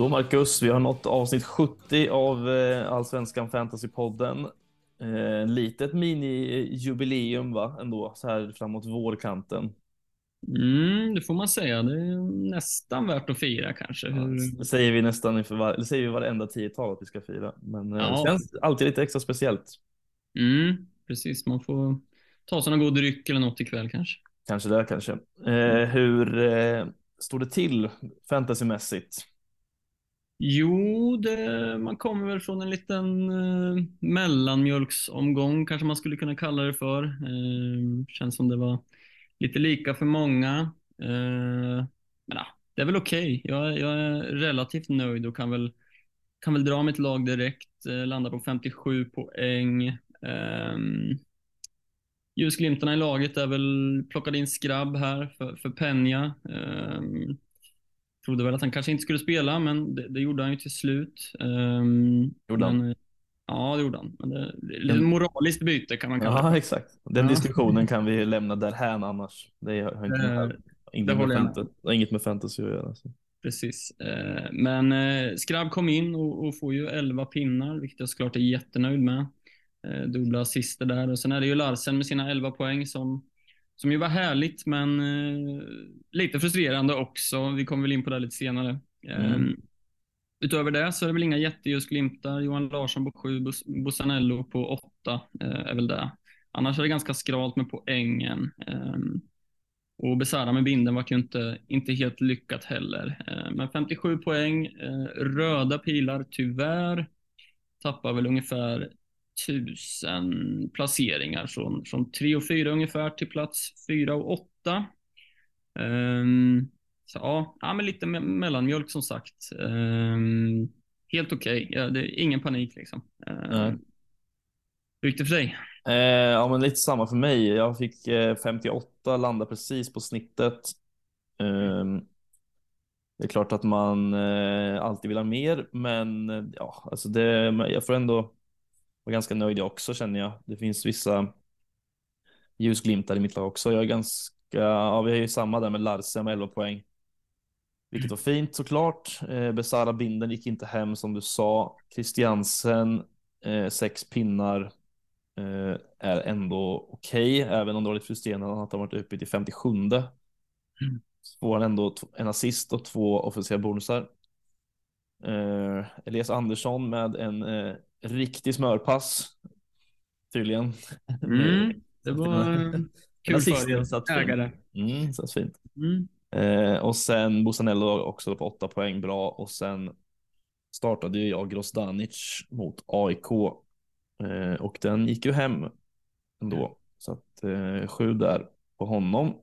Då Marcus, vi har nått avsnitt 70 av eh, Allsvenskan Fantasypodden. Eh, litet mini-jubileum va, ändå, så här framåt vårkanten. Mm, det får man säga. Det är nästan värt att fira kanske. Det säger vi nästan inför var, det säger vi varenda tiotal att vi ska fira. Men eh, Ja. det känns alltid lite extra speciellt. Mm, precis, man får ta sig någon god dryck eller något ikväll kanske. Kanske det, kanske. Eh, hur eh, står det till fantasymässigt? Jo, det, man kommer väl från en liten eh, mellanmjölksomgång kanske man skulle kunna kalla det för. Eh, känns som det var lite lika för många. Eh, men ja, det är väl okej. Jag, jag är relativt nöjd och kan väl, kan väl dra mitt lag direkt. Eh, landa på 57 poäng. Eh, Ljusglimtarna i laget är väl plockade in Skrabb här för, för Penja. Ehm, Trodde väl att han kanske inte skulle spela, men det, det gjorde han ju till slut. Um, Gjorde han? men, Ja, det gjorde han. Men det, det lite moraliskt byte kan man kalla det. Ja, exakt. Den Ja. diskussionen kan vi lämna därhän annars. Det har inte Eh, med, inget, det jag med. fantasy, inget med fantasy att göra. Så. Precis. Eh, Men eh, Skrabb kom in och, får ju 11 pinnar, vilket jag såklart är jättenöjd med. Eh, Dubbla assister där och sen är det ju Larsen med sina 11 poäng som, som ju var härligt, men eh, lite frustrerande också. Vi kommer väl in på det lite senare. Eh, Mm. Utöver det så är det väl inga jätteljusglimtar. Johan Larsson på 7, Bussanello på 8 är väl det. Annars är det ganska skralt med poängen. Eh, och Besara med binden var ju inte, inte helt lyckat heller. Eh, Men 57 poäng, eh, röda pilar tyvärr. Tappar väl ungefär 1000 placeringar från, från 3 och 4 ungefär till plats 4 och 8. Ehm, så ja, ja, men lite me- mellanmjölk som sagt. Ehm, helt okej, ja, det är ingen panik liksom. Ehm. Hur gick det för dig? Eh, ja, men lite samma för mig. Jag fick eh, 58, landa precis på snittet. Ehm, det är klart att man eh, alltid vill ha mer, men eh, ja, alltså det, jag får ändå vara ganska nöjd också känner jag. Det finns vissa ljusglimtar i mitt lag också. Jag är ganska, ja, vi är ju samma där med Larsen med 11 poäng. Vilket var fint såklart. Eh, Besara Binden gick inte hem som du sa. Christiansen, eh, sex pinnar eh, är ändå okej, även om det var lite frustrerande att han varit uppe till 57. Så får han ändå en assist och två offensiva bonusar. Eh, Elias Andersson med en eh, riktig smörpass, tydligen. Mm, det var eh, kul för satt fint. Mm, så fint. Mm. Eh, och sen Bosanello också på åtta poäng bra och sen startade ju jag Grosdanic mot AIK eh, och den gick ju hem ändå så att eh, sju där på honom.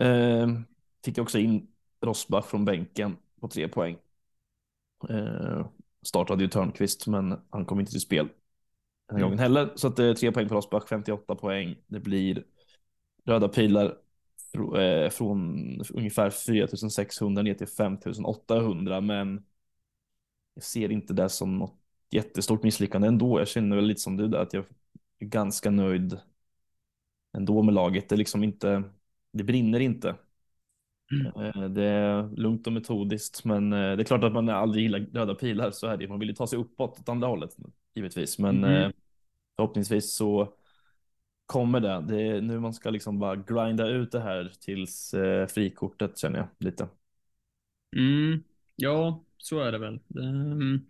Eh, fick jag också in Rosbach från bänken på tre poäng. Eh, startade ju Törnqvist men han kom inte till spel den här Mm. gången heller så att det är tre poäng på Rosbach, 58 poäng. Det blir röda pilar eh, från ungefär 4600 ner till 5800 men jag ser inte det som något jättestort misslyckande ändå. Jag känner väl lite som du där att jag är ganska nöjd ändå med laget. Det är liksom inte, det brinner inte. Eh, Det är lugnt och metodiskt, men eh, det är klart att man aldrig gillar röda pilar så är det. Man vill ju ta sig uppåt åt andra hållet givetvis, men eh, förhoppningsvis så kommer det. Det är nu man ska liksom bara grinda ut det här tills frikortet känner jag lite. Mm, ja, så är det väl. Mm,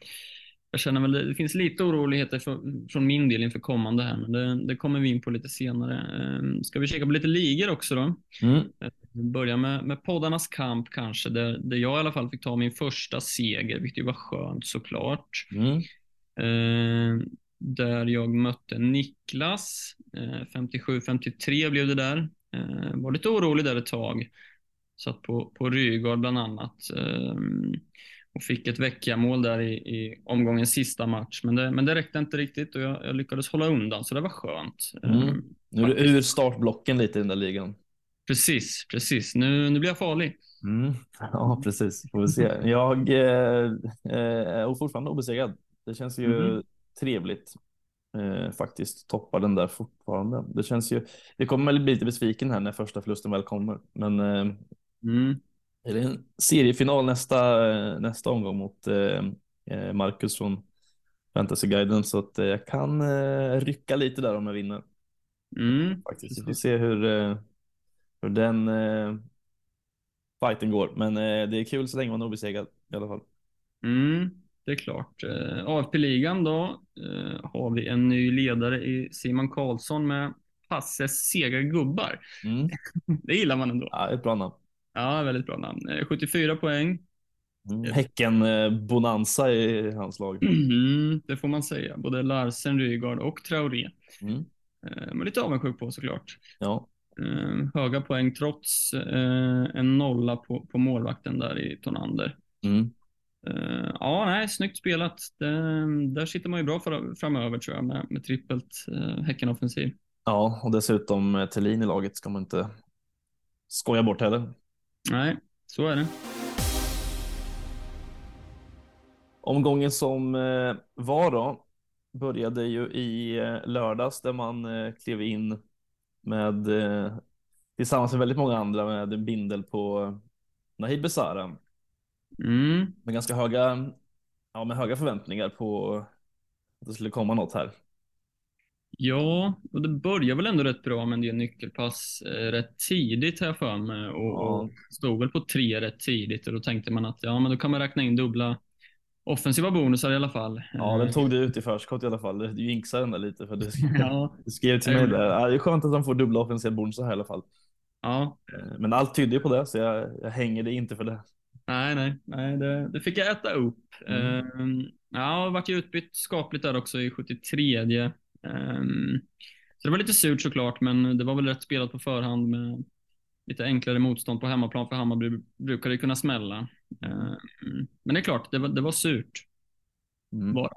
jag känner väl det, det finns lite oroligheter från, från min del inför kommande här, men det, det kommer vi in på lite senare. Eh, Ska vi kika på lite ligor också då? Mm. Vi börjar med, med poddarnas kamp kanske, där, där jag i alla fall fick ta min första seger, vilket ju var skönt såklart. Mm. Eh, där jag mötte Niklas. Eh, 57-53 blev det där. Eh, var lite orolig där ett tag. Satt på, på Rygaard bland annat. Eh, och fick ett veckamål där i, i omgångens sista match. Men det, men det räckte inte riktigt och jag, jag lyckades hålla undan, så det var skönt. Mm. Eh, Nu är du ur startblocken lite i den där ligan. Precis, precis. Nu, nu blir jag farlig. Mm. Ja, precis. Får vi se. Jag eh, eh, är fortfarande obesegrad. Det känns ju Mhm. trevligt. Eh, faktiskt toppar den där fortfarande. Det känns ju. Det kommer väl bli lite besviken här när första förlusten väl kommer, men eh, Mm. är det en seriefinal nästa, eh, nästa omgång mot eh, Marcus från Fantasyguiden så att jag kan rycka lite där om jag vinner. Mm. Faktiskt. Vi får se hur, hur den fighten går. Men det är kul så länge man är obesegrad i alla fall. Mm, det är klart. AFP-ligan då har vi en ny ledare i Simon Karlsson med Passes sega gubbar. Mm. det gillar man ändå. Ja, ett bra namn. Ja, väldigt bra namn. 74 eh, poäng. Mm. Häcken eh, i hans lag. Mm, det får man säga. Både Larsen, Rygaard och Traoré. Mm. Eh, men lite avundsjuk på såklart. Ja. Höga poäng trots en nolla på, på målvakten där i Tonander. Mm. Ja, nej, snyggt spelat. Det, där sitter man ju bra för, framöver tror jag med, med trippelt Häcken-offensiv. Ja, och dessutom Thelin i laget ska man inte skoja bort heller. Nej, så är det. Omgången som eh, var då började ju i eh, lördags där man eh, klev in med tillsammans med väldigt många andra med en bindel på Nahid Besara. Mm. Med ganska höga, ja, med höga förväntningar på att det skulle komma något här. Ja, och det börjar väl ändå rätt bra med en del nyckelpass eh, rätt tidigt jag för mig och, ja. och stod väl på tre rätt tidigt och då tänkte man att ja, men då kan man räkna in dubbla offensiva bonusar i alla fall. Ja, den tog du ut i förskott i alla fall. Du jinxade den där lite för du skrev, ja. du skrev till mig där. Ja, det är skönt att de får dubbla offensiva bonusar här i alla fall. Ja. Eh, men allt tydde på det, så jag, jag hänger det inte för det. Nej, nej, nej det, det fick jag äta upp. Mm. Uh, ja, vart ju utbytt skapligt där också i 73. Um, så det var lite surt såklart, men det var väl rätt spelat på förhand med lite enklare motstånd på hemmaplan för Hammarby brukar det kunna smälla. Um, men det är klart, det var, det var surt. Mm. Bara.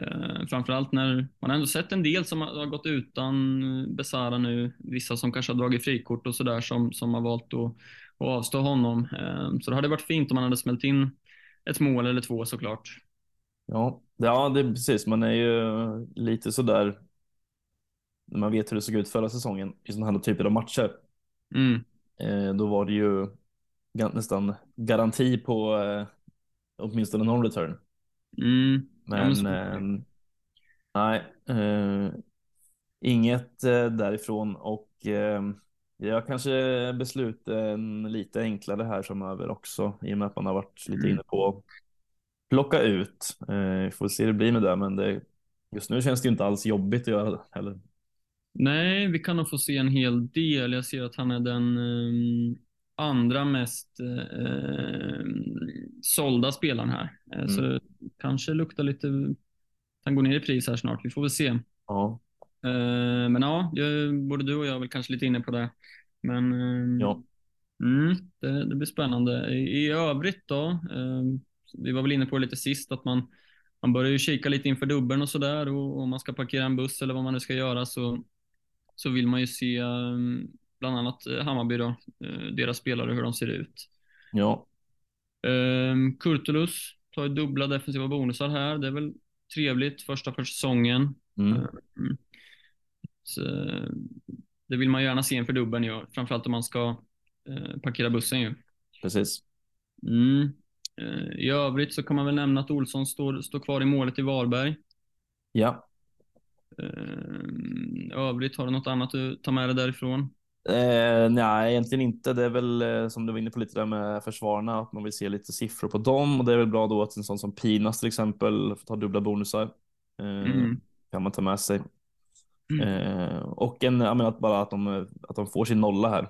Uh, framförallt när man ändå sett en del som har, har gått utan Besara nu. Vissa som kanske har dragit frikort och sådär som, som har valt att, att avstå honom. Uh, så det hade varit fint om man hade smält in ett mål eller två såklart. Ja, ja det är precis. Man är ju lite sådär när man vet hur det såg ut förra säsongen i sådana här typer av matcher. Mm. Eh, då var det ju nästan garanti på eh, åtminstone någon return. Mm. Men, eh, nej, eh, inget eh, därifrån och eh, jag kanske besluten lite enklare här framöver också i och med att man har varit lite mm. inne på plocka ut. Eh, får se hur det blir med det, men det, just nu känns det inte alls jobbigt att göra det heller. Nej, vi kan nog få se en hel del. Jag ser att han är den um, andra mest uh, sålda spelaren här. Eh, mm. Så kanske luktar lite, han går ner i pris här snart. Vi får väl se. Ja. Uh, men ja, jag, både du och jag är väl kanske lite inne på det. Men um, ja. Mm, det, det, blir spännande. I, i övrigt då, um, vi var väl inne på det lite sist, att man, man börjar ju kika lite inför dubbeln och sådär och om man ska parkera en buss eller vad man nu ska göra så, så vill man ju se mm, bland annat eh, Hammarby då, eh, deras spelare, hur de ser ut. Ja. Um, Kurtulus tar ju dubbla defensiva bonusar här. Det är väl trevligt första för säsongen. Mm. Um, så, det vill man gärna se inför dubbeln, ju, framförallt om man ska parkera bussen ju. Precis. Mm. Eh, I övrigt så kan man väl nämna att Olsson står, står kvar i målet i Varberg. Ja. I eh, övrigt, har du något annat du tar med dig därifrån? Eh, nej, egentligen inte. Det är väl eh, som du var inne på lite där med försvararna, att man vill se lite siffror på dem och det är väl bra då att en sån som Pinas till exempel får ta dubbla bonusar. Eh, mm. Kan man ta med sig. Mm. Eh, och en, jag menar, att bara att de, att de får sin nolla här.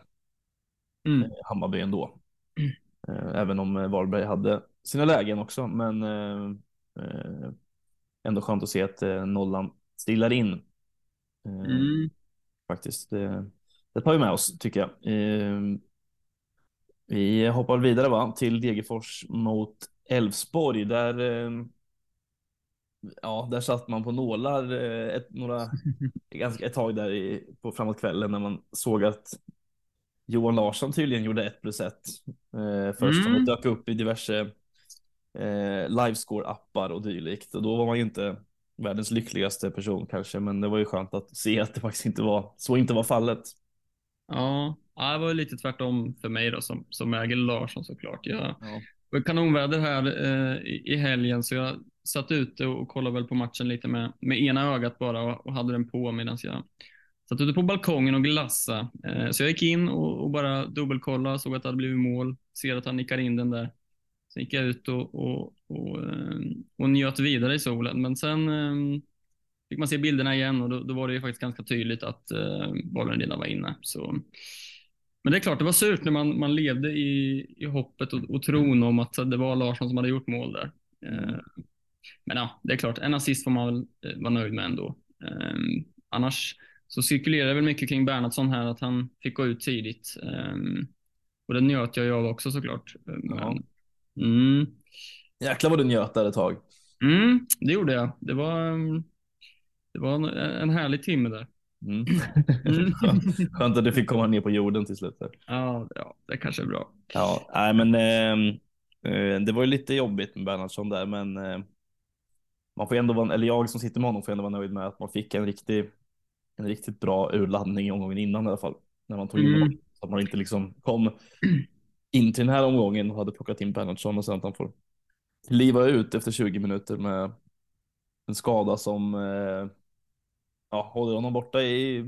Mm. Hammarby ändå. Mm. Eh, även om eh, Varberg hade sina lägen också, men eh, ändå skönt att se att nollan stillar in. Mm. Faktiskt. Det, det tar vi med oss tycker jag. Vi hoppar vidare va? till Degerfors mot Elfsborg. Där, ja, där satt man på nålar ett, några, ganska, ett tag där i, på framåt kvällen när man såg att Johan Larsson tydligen gjorde 1 plus 1. Eh, först mm. dök upp i diverse eh, livescore-appar och dylikt. Och då var man ju inte världens lyckligaste person kanske, men det var ju skönt att se att det faktiskt inte var så inte var fallet. Ja, det var lite tvärtom för mig då som, som äger Larsson såklart. Jag, Ja. det var kanonväder här eh, i, helgen så jag satt ute och kollade väl på matchen lite med, med ena ögat bara och, och hade den på medan jag satt ute på balkongen och glassa. Eh, så jag gick in och, och bara dubbelkollade, såg att det hade blivit mål, ser att han nickar in den där. Sen gick jag ut och, och, och, eh, och njöt vidare i solen. Men sen eh, fick man se bilderna igen och då, då var det ju faktiskt ganska tydligt att eh, bollen redan var inne. Så, men det är klart, det var surt när man, man levde i, i hoppet och, och tron om att det var Larsson som hade gjort mål där. Eh, men ja, det är klart, en assist får man väl eh, vara nöjd med ändå. Eh, annars så cirkulerar det väl mycket kring Bernhardsson här, att han fick gå ut tidigt. Eh, och det njöt jag ju av också såklart. Eh, Ja. Men, mm, Jäklar vad du njöt där ett tag. mm, det gjorde jag. Det var, mm, det var en, en härlig timme där. Mm. Mm. Skönt, att du fick komma ner på jorden till slut. Ja, ja, det kanske är bra. Ja, nej men ehm, eh, det var ju lite jobbigt med Bernhardsson där, men eh, man får ändå vara, eller jag som sitter med honom får ändå vara nöjd med att man fick en riktig, en riktigt bra urladdning i omgången innan i alla fall. När man tog in Mm. honom. Så att man inte liksom kom in till den här omgången och hade plockat in Bernhardsson och sen att han får liva ut efter 20 minuter med en skada som eh, ja, håller honom borta i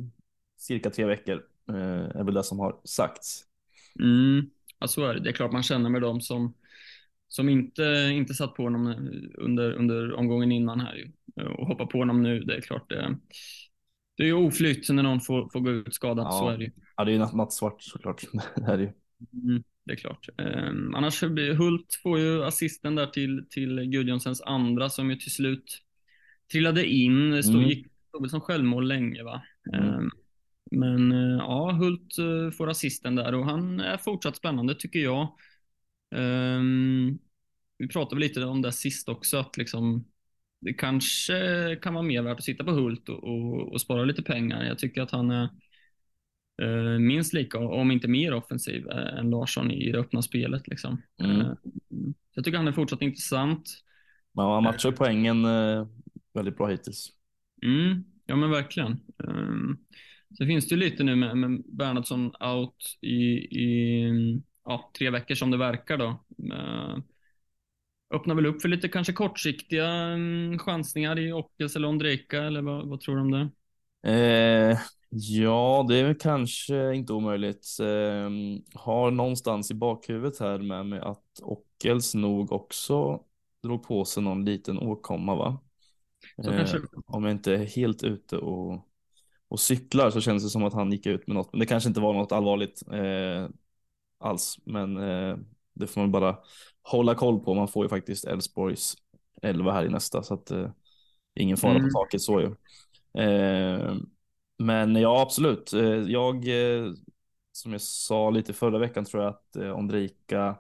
cirka tre veckor. Eh, är väl det som har sagts. Mm. Ja, så är det. Det är klart man känner med dem som, som inte, inte satt på honom under, under omgången innan här ju. och hoppar på honom nu. Det är klart det, det är ju oflytt när någon får, får gå ut skadad. Ja. Så är det ju. Ja, det är ju natt- nattsvart såklart. det är ju. Mm, det är klart. Um, annars Hult får ju assisten där till, till Gudjonssons andra som ju till slut trillade in. Stod, Mm. gick stod väl som självmål länge va. Mm. Ehm, men eh, ja, Hult eh, får assisten där och han är fortsatt spännande tycker jag. Ehm, vi pratade lite om det sist också, att liksom det kanske kan vara mer värt att sitta på Hult och, och, och spara lite pengar. Jag tycker att han är eh, minst lika, om inte mer offensiv än Larsson i det öppna spelet. Liksom. Mm. Eh, så jag tycker han är fortsatt intressant. Man matchar poängen väldigt bra hittills. Mm, ja men verkligen. Um, så finns det ju lite nu med, med Bernhardsson out i, i ja, tre veckor som det verkar då. Uh, öppnar väl upp för lite kanske kortsiktiga um, chansningar i Ockels eller Ondrejka eller vad, vad tror du om det? Eh, ja, det är väl kanske inte omöjligt. Eh, har någonstans i bakhuvudet här med mig att Ockels nog också drog på sig någon liten åkomma, va? Så Eh, kanske, om jag inte är helt ute och, och cyklar så känns det som att han gick ut med något. Men det kanske inte var något allvarligt eh, alls. Men eh, det får man bara hålla koll på. Man får ju faktiskt Elfsborgs 11 här i nästa. Så att eh, ingen fara Mm. på taket så ju. Eh, men ja, absolut. Eh, jag, som jag sa lite förra veckan tror jag att eh, Ondrejka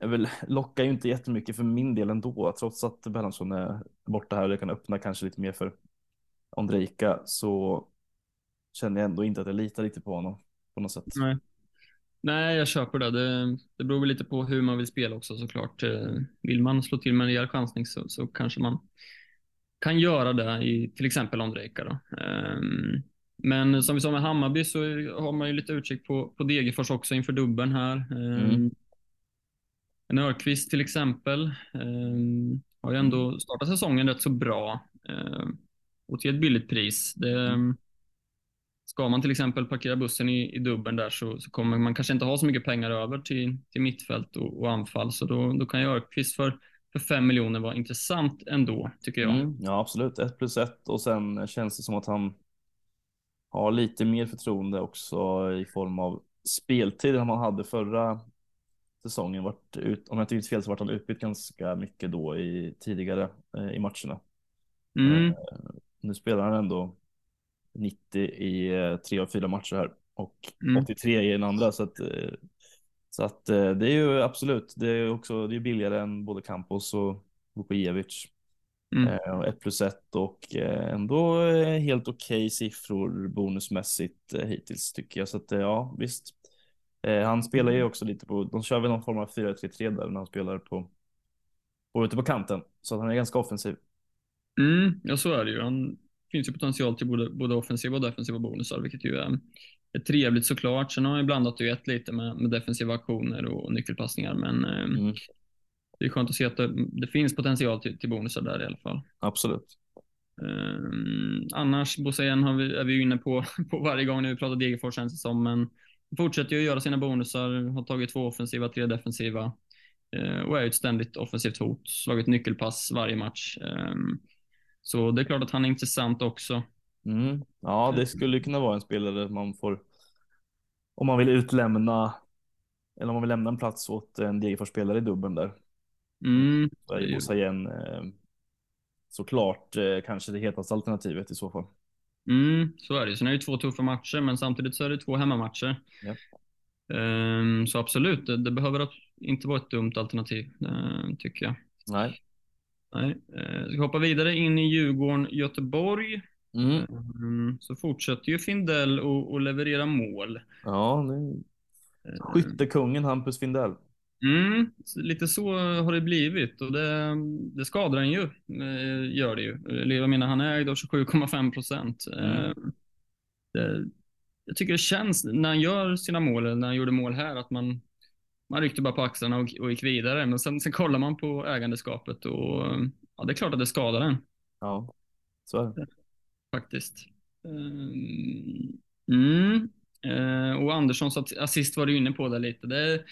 väl, lockar ju inte jättemycket för min del ändå, trots att Bernhardsson är borta här och det kan öppna kanske lite mer för Ondrejka så känner jag ändå inte att jag litar riktigt på honom på något sätt. nej. nej, jag köper det. det. Det beror väl lite på hur man vill spela också såklart. Eh, Vill man slå till med en rejäl chansning så, så kanske man kan göra det i till exempel Ondrejka. Då. Ehm, Men som vi sa med Hammarby så har man ju lite utkik på, på Degerfors också inför dubbeln här. Ehm, Mm. En Örqvist till exempel ehm, har ju ändå startat säsongen rätt så bra ehm, och till ett billigt pris. Det, Ska man till exempel parkera bussen i, i dubbeln där så, så kommer man kanske inte ha så mycket pengar över till, till mittfält och, och anfall. Så då, då kan ju Örqvist för, för fem miljoner vara intressant ändå, tycker jag. Mm, ja, absolut. Ett plus ett och sen känns det som att han har lite mer förtroende också i form av speltid än man hade förra säsongen. Vart ut, om jag inte minns fel så var han utbytt ganska mycket då i tidigare eh, i matcherna. Mm. Nu spelar han ändå 90 i eh, tre av fyra matcher här och Mm. 83 i den andra. Så att, eh, så att eh, det är ju absolut, det är också det är billigare än både Campos och Vukojevic. Mm. Eh, och ett plus ett och eh, ändå eh, helt okej siffror bonusmässigt eh, hittills tycker jag. Så att eh, ja, visst. Eh, han spelar ju också lite på, de kör väl någon form av 4-3-3 där när han spelar på, på ute på kanten. Så att han är ganska offensiv. Mm, ja, så är det ju. Han finns ju potential till både, både offensiva och defensiva bonusar, vilket ju är, är trevligt såklart. Sen har jag blandat och gett lite med, med defensiva aktioner och nyckelpassningar, men eh, Mm. det är skönt att se att det, det finns potential till, till bonusar där i alla fall. Absolut. Um, annars, Bosen har vi, är vi ju inne på, på varje gång när vi pratar Degerfors känns det som, men fortsätter ju att göra sina bonusar, har tagit två offensiva, tre defensiva eh, och är ju ett ständigt offensivt hot, slagit nyckelpass varje match. Ehm, så det är klart att han är intressant också. Mm. Ja, det skulle kunna vara en spelare man får om man vill utlämna eller om man vill lämna en plats åt en Degerfors-spelare i dubben där. Mm, Så är igen eh, såklart eh, kanske det hetaste alternativet i så fall. Mm, så är det. Sen är det ju två tuffa matcher, men samtidigt så är det två hemmamatcher. Ja. Ehm, så absolut, det, det behöver inte vara ett dumt alternativ, eh, tycker jag. Nej. Nej. Eh, ska hoppa vidare in i Djurgården, Göteborg. Mm. Mm, så fortsätter ju Findell att leverera mål. Ja, det Eh, Skyttekungen Hampus Findell. Mm, lite så har det blivit och det, det skadar en ju, eh, gör det ju. Jag menar, han är ägd av 27,5 procent. Mm. Det, jag tycker det känns när han gör sina mål, eller när han gjorde mål här, att man, man ryckte bara på axlarna och, och gick vidare. Men sen, sen kollar man på ägandeskapet och ja, det är klart att det skadar en Ja, så är det. faktiskt. Ehm, Mm. Eh, och Anderssons assist var du inne på där lite. Det,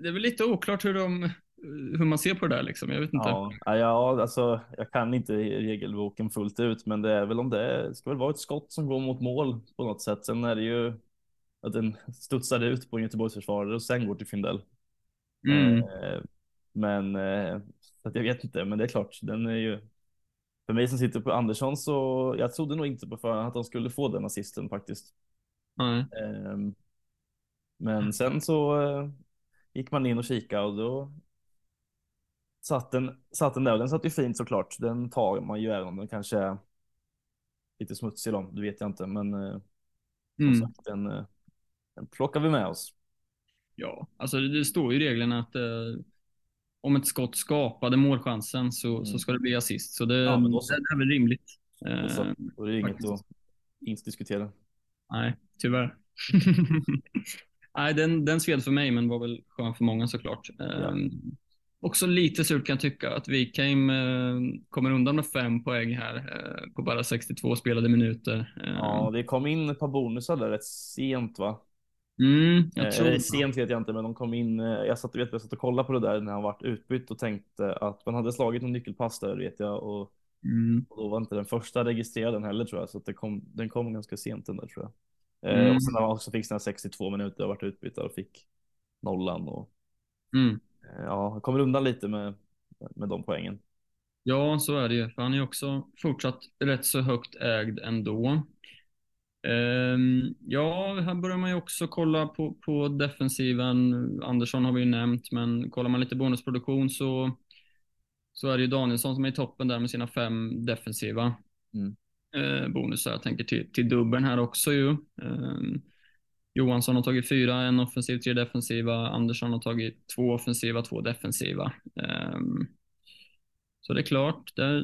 det är väl lite oklart hur, de, hur man ser på det där liksom. Jag vet inte. Ja, ja, alltså jag kan inte regelboken fullt ut, men det är väl om det är, ska väl vara ett skott som går mot mål på något sätt. Sen är det ju att den studsar ut på en Göteborgsförsvarare och sen går till Findell. Mm. Eh, men eh, så att jag vet inte, men det är klart, den är ju. För mig som sitter på Andersson så jag trodde nog inte på förhand att de skulle få den assisten faktiskt. Nej. Ehm, Men sen så eh, gick man in och kikade och då satt den, satt den där och den satt ju fint såklart. Den tar man ju även om den kanske är lite smutsig då, det vet jag inte. Men eh, Mm. sagt, den, eh, den plockar vi med oss. Ja, alltså det, det står ju i reglerna att eh, om ett skott skapade målchansen så, Mm. så ska det bli assist. Så det, Ja, det, så. det är väl rimligt. Och så, Eh, då är det inget faktiskt. att inte diskutera. nej, tyvärr. nej, den, den sved för mig, men var väl skön för många såklart. Eh, Också lite surt kan jag tycka att Wikheim eh, kommer undan med fem poäng här eh, på bara 62 spelade minuter. Eh, Ja, det kom in ett par bonusar där rätt sent va? mm, jag Eh, tror eller sent vet jag inte, men de kom in. eh, Jag satt, vet, jag satt och kollade på det där när han vart utbytt och tänkte att man hade slagit en nyckelpass där vet jag och, Mm, och då var inte den första registrerad den heller tror jag, så att det kom, den kom ganska sent den där tror jag. Eh, Mm. Och sen när man också fick sina 62 minuter och vart utbytt och fick nollan och mm. eh, ja, kommer undan lite med, med de poängen. Ja, så är det ju. För han är också fortsatt rätt så högt ägd ändå. Ehm, ja, här börjar man ju också kolla på, på defensiven. Andersson har vi ju nämnt, men kollar man lite bonusproduktion så, så är det ju Danielsson som är i toppen där med sina fem defensiva Mm. Eh, bonusar. Jag tänker till, till dubbeln här också ju. Ehm, Johansson har tagit fyra, en offensiv, tre defensiva. Andersson har tagit två offensiva, två defensiva. Ehm, så det är klart, det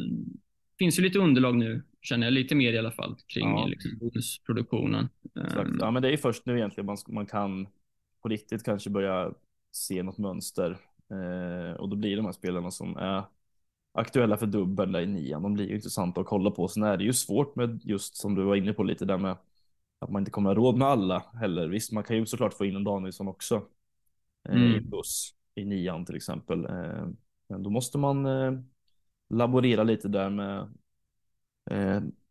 finns ju lite underlag nu, känner jag lite mer i alla fall, kring Ja. liksom, bonusproduktionen. Exakt. Ehm, Ja, men det är ju först nu egentligen man, man kan på riktigt kanske börja se något mönster. Eh, och då blir de här spelarna som är aktuella för dubbel i nian, de blir ju intressanta att kolla på. Sen är det ju svårt med just som du var inne på lite där med att man inte kommer ha råd med alla heller. Visst, man kan ju såklart få in en Danielsson också eh, i Mm. en buss i nian till exempel. Eh, men då måste man eh, laborera lite där med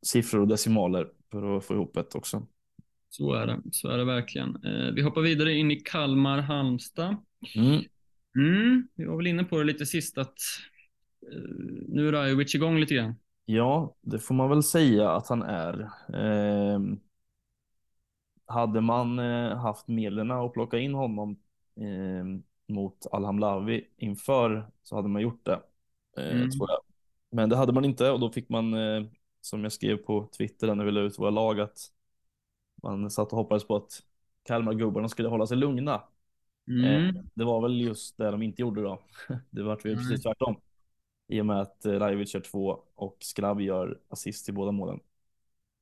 siffror och decimaler för att få ihop ett också. Så är det, så är det verkligen. Vi hoppar vidare in i Kalmar-Halmstad. Mm. Mm, vi var väl inne på det lite sist att eh, nu är Rajovic igång lite grann. Ja, det får man väl säga att han är. Ehm, hade man eh, haft medlen att plocka in honom ehm, mot Alhamlavi inför så hade man gjort det. eh, Mm. Men det hade man inte och då fick man, eh, som jag skrev på Twitter när vi la ut våra lag, att man satt och hoppades på att Kalmar-gubbarna skulle hålla sig lugna. Mm. Eh, det var väl just det de inte gjorde då. Det var väl Nej. precis tvärtom. I och med att eh, Rajovic gör två och Skrabb gör assist i båda målen.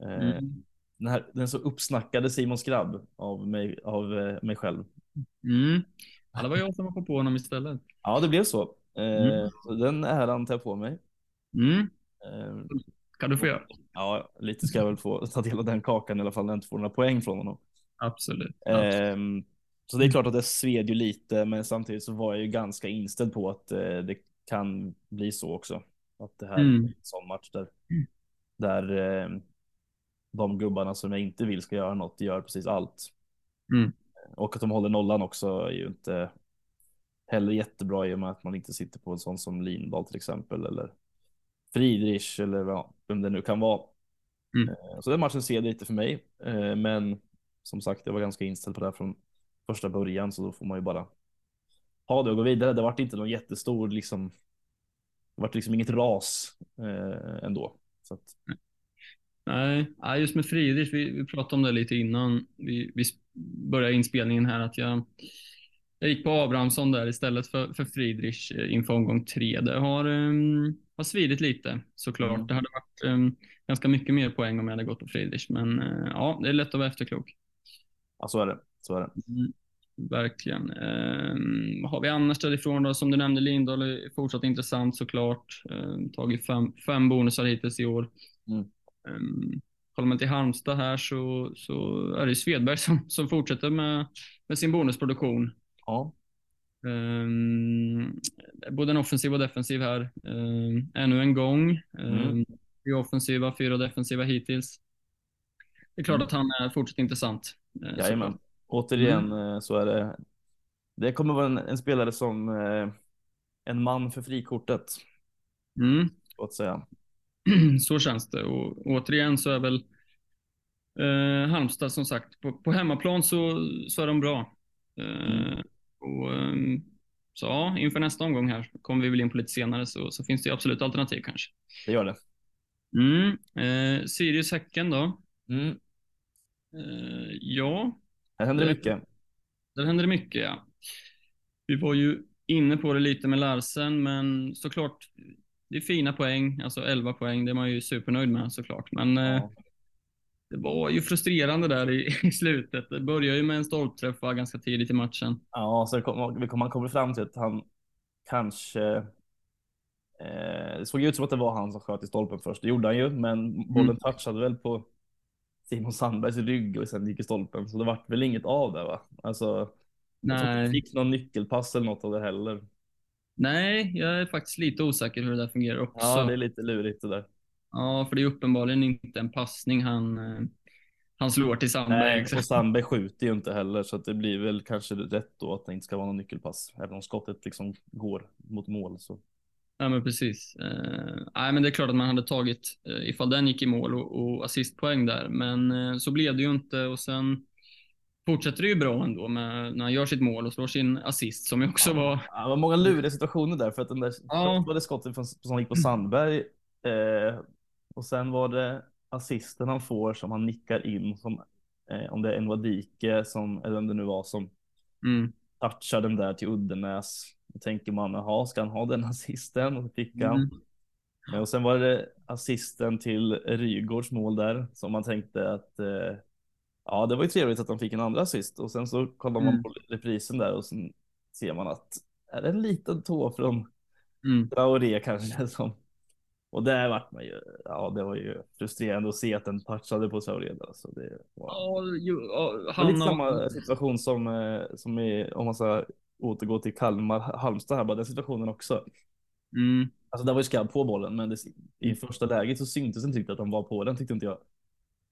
Eh, Mm. den, här, den så uppsnackade Simon Skrabb av mig, av eh, mig själv. Mm. Ja, det var jag som var på honom istället. Ja, det blev så. Mm. så den äran tar jag på mig. Mm. Kan du få göra. ja, lite ska jag väl få ta del av den kakan i alla fall när jag inte får några poäng från honom. Absolut. Ehm, så det är klart att det sved ju lite, men samtidigt så var jag ju ganska inställd på att det kan bli så också. Att det här Mm. är en sån match där, där eh, de gubbarna som jag inte vill ska göra något gör precis allt. Mm. Och att de håller nollan också är ju inte heller jättebra i och med att man inte sitter på en sån som Lindahl till exempel eller Friedrich eller ja, vem det nu kan vara. Mm. Eh, Så den matchen ser lite för mig, Eh, men som sagt, jag var ganska inställd på det här från första början, så då får man ju bara ha det och gå vidare. Det vart inte någon jättestor, liksom. Det vart liksom inget ras eh, ändå. Så att, Nej, just med Friedrich, vi, vi pratade om det lite innan vi, vi började inspelningen här, att jag, jag gick på Abrahamsson där istället för, för Friedrich eh, inför omgång tre. Det har, um, har svidit lite såklart. Mm. Det hade varit um, ganska mycket mer poäng om jag hade gått på Friedrich, men eh, ja, det är lätt att vara efterklok. ja, så är det. Så är det. Mm, verkligen. Um, vad har vi annars därifrån då? Som du nämnde, Lindahl är fortsatt intressant såklart. Um, tagit fem, fem bonusar hittills i år. Mm. Um, kollar man till Halmstad här så, så är det Svedberg som, som fortsätter med, med sin bonusproduktion. Ja, Um, både en offensiv och defensiv här. Um, ännu en gång. Um, Mm. Offensiva, fyra defensiva hittills. Det är klart Mm. att han är fortsatt intressant. eh, jajamän. såklart. Återigen eh, så är det. Det kommer vara en, en spelare som eh, en man för frikortet, Mm. så att säga. så känns det. Och återigen så är väl eh, Halmstad som sagt, på, på hemmaplan så, så är de bra. Eh, Mm. och, ehm, så ja, inför nästa omgång här kommer vi väl in på lite senare så, så finns det absolut alternativ kanske. Det gör det. Mm. Eh, Sirius Häcken då? Mm. Eh, ja, Här händer det Det- mycket. där händer det mycket ja. Vi var ju inne på det lite med Larsen, men såklart, det är fina poäng, alltså 11 poäng, det är man ju supernöjd med såklart. Men eh, Ja. Det var ju frustrerande där i, i slutet. Det började ju med en stolpträff ganska tidigt i matchen. Ja, så kom, vi kom, man kommer fram till att han kanske. Eh, det såg ut som att det var han som sköt i stolpen först. Det gjorde han ju, men bollen touchade väl på Simon Sandbergs rygg och sen gick i stolpen, så det vart väl inget av det va? Alltså. Jag Nej, fick någon nyckelpass eller något av det heller. nej, jag är faktiskt lite osäker hur det där fungerar också. Ja, det Ja, är lite lurigt det där. för det är uppenbarligen inte en passning han, eh, han slår till Sandberg. Nej, liksom. och Sandberg skjuter ju inte heller, så det blir väl kanske rätt då att det inte ska vara någon nyckelpass, även om skottet liksom går mot mål så. Ja, men precis. Eh, nej, men det är klart att man hade tagit eh, ifall den gick i mål och, och assistpoäng där, men eh, så blev det ju inte och sen fortsätter det ju bra ändå med, när han gör sitt mål och slår sin assist som ju också var Ja, det var många luriga situationer där för att den där Ja. var det skottet från, som gick på Sandberg eh, och sen var det assisten han får som han nickar in som eh, om det är en Wadike som eller om det nu var som mm, touchar den där till Uddenäs. Då tänker man jaha, ska han ha den assisten? Och fick han. mm, Och sen var det assisten till Rygårds mål där som man tänkte att eh, ja, det var ju trevligt att de fick en andra assist och sen så kollar man Mm. på reprisen där och sen ser man att är det en liten tå från mm. Traoré kanske som och där vart man ju, ja det var ju frustrerande att se att den touchade på Traoré där. Så det var, Ja, ju, ja, han lite samma situation som, eh, som i, om man ska återgå till Kalmar Halmstad här, bara den situationen också. mm, Alltså där var ju skabb på bollen, men det, i första läget så syntes inte riktigt att han var på den tyckte inte jag.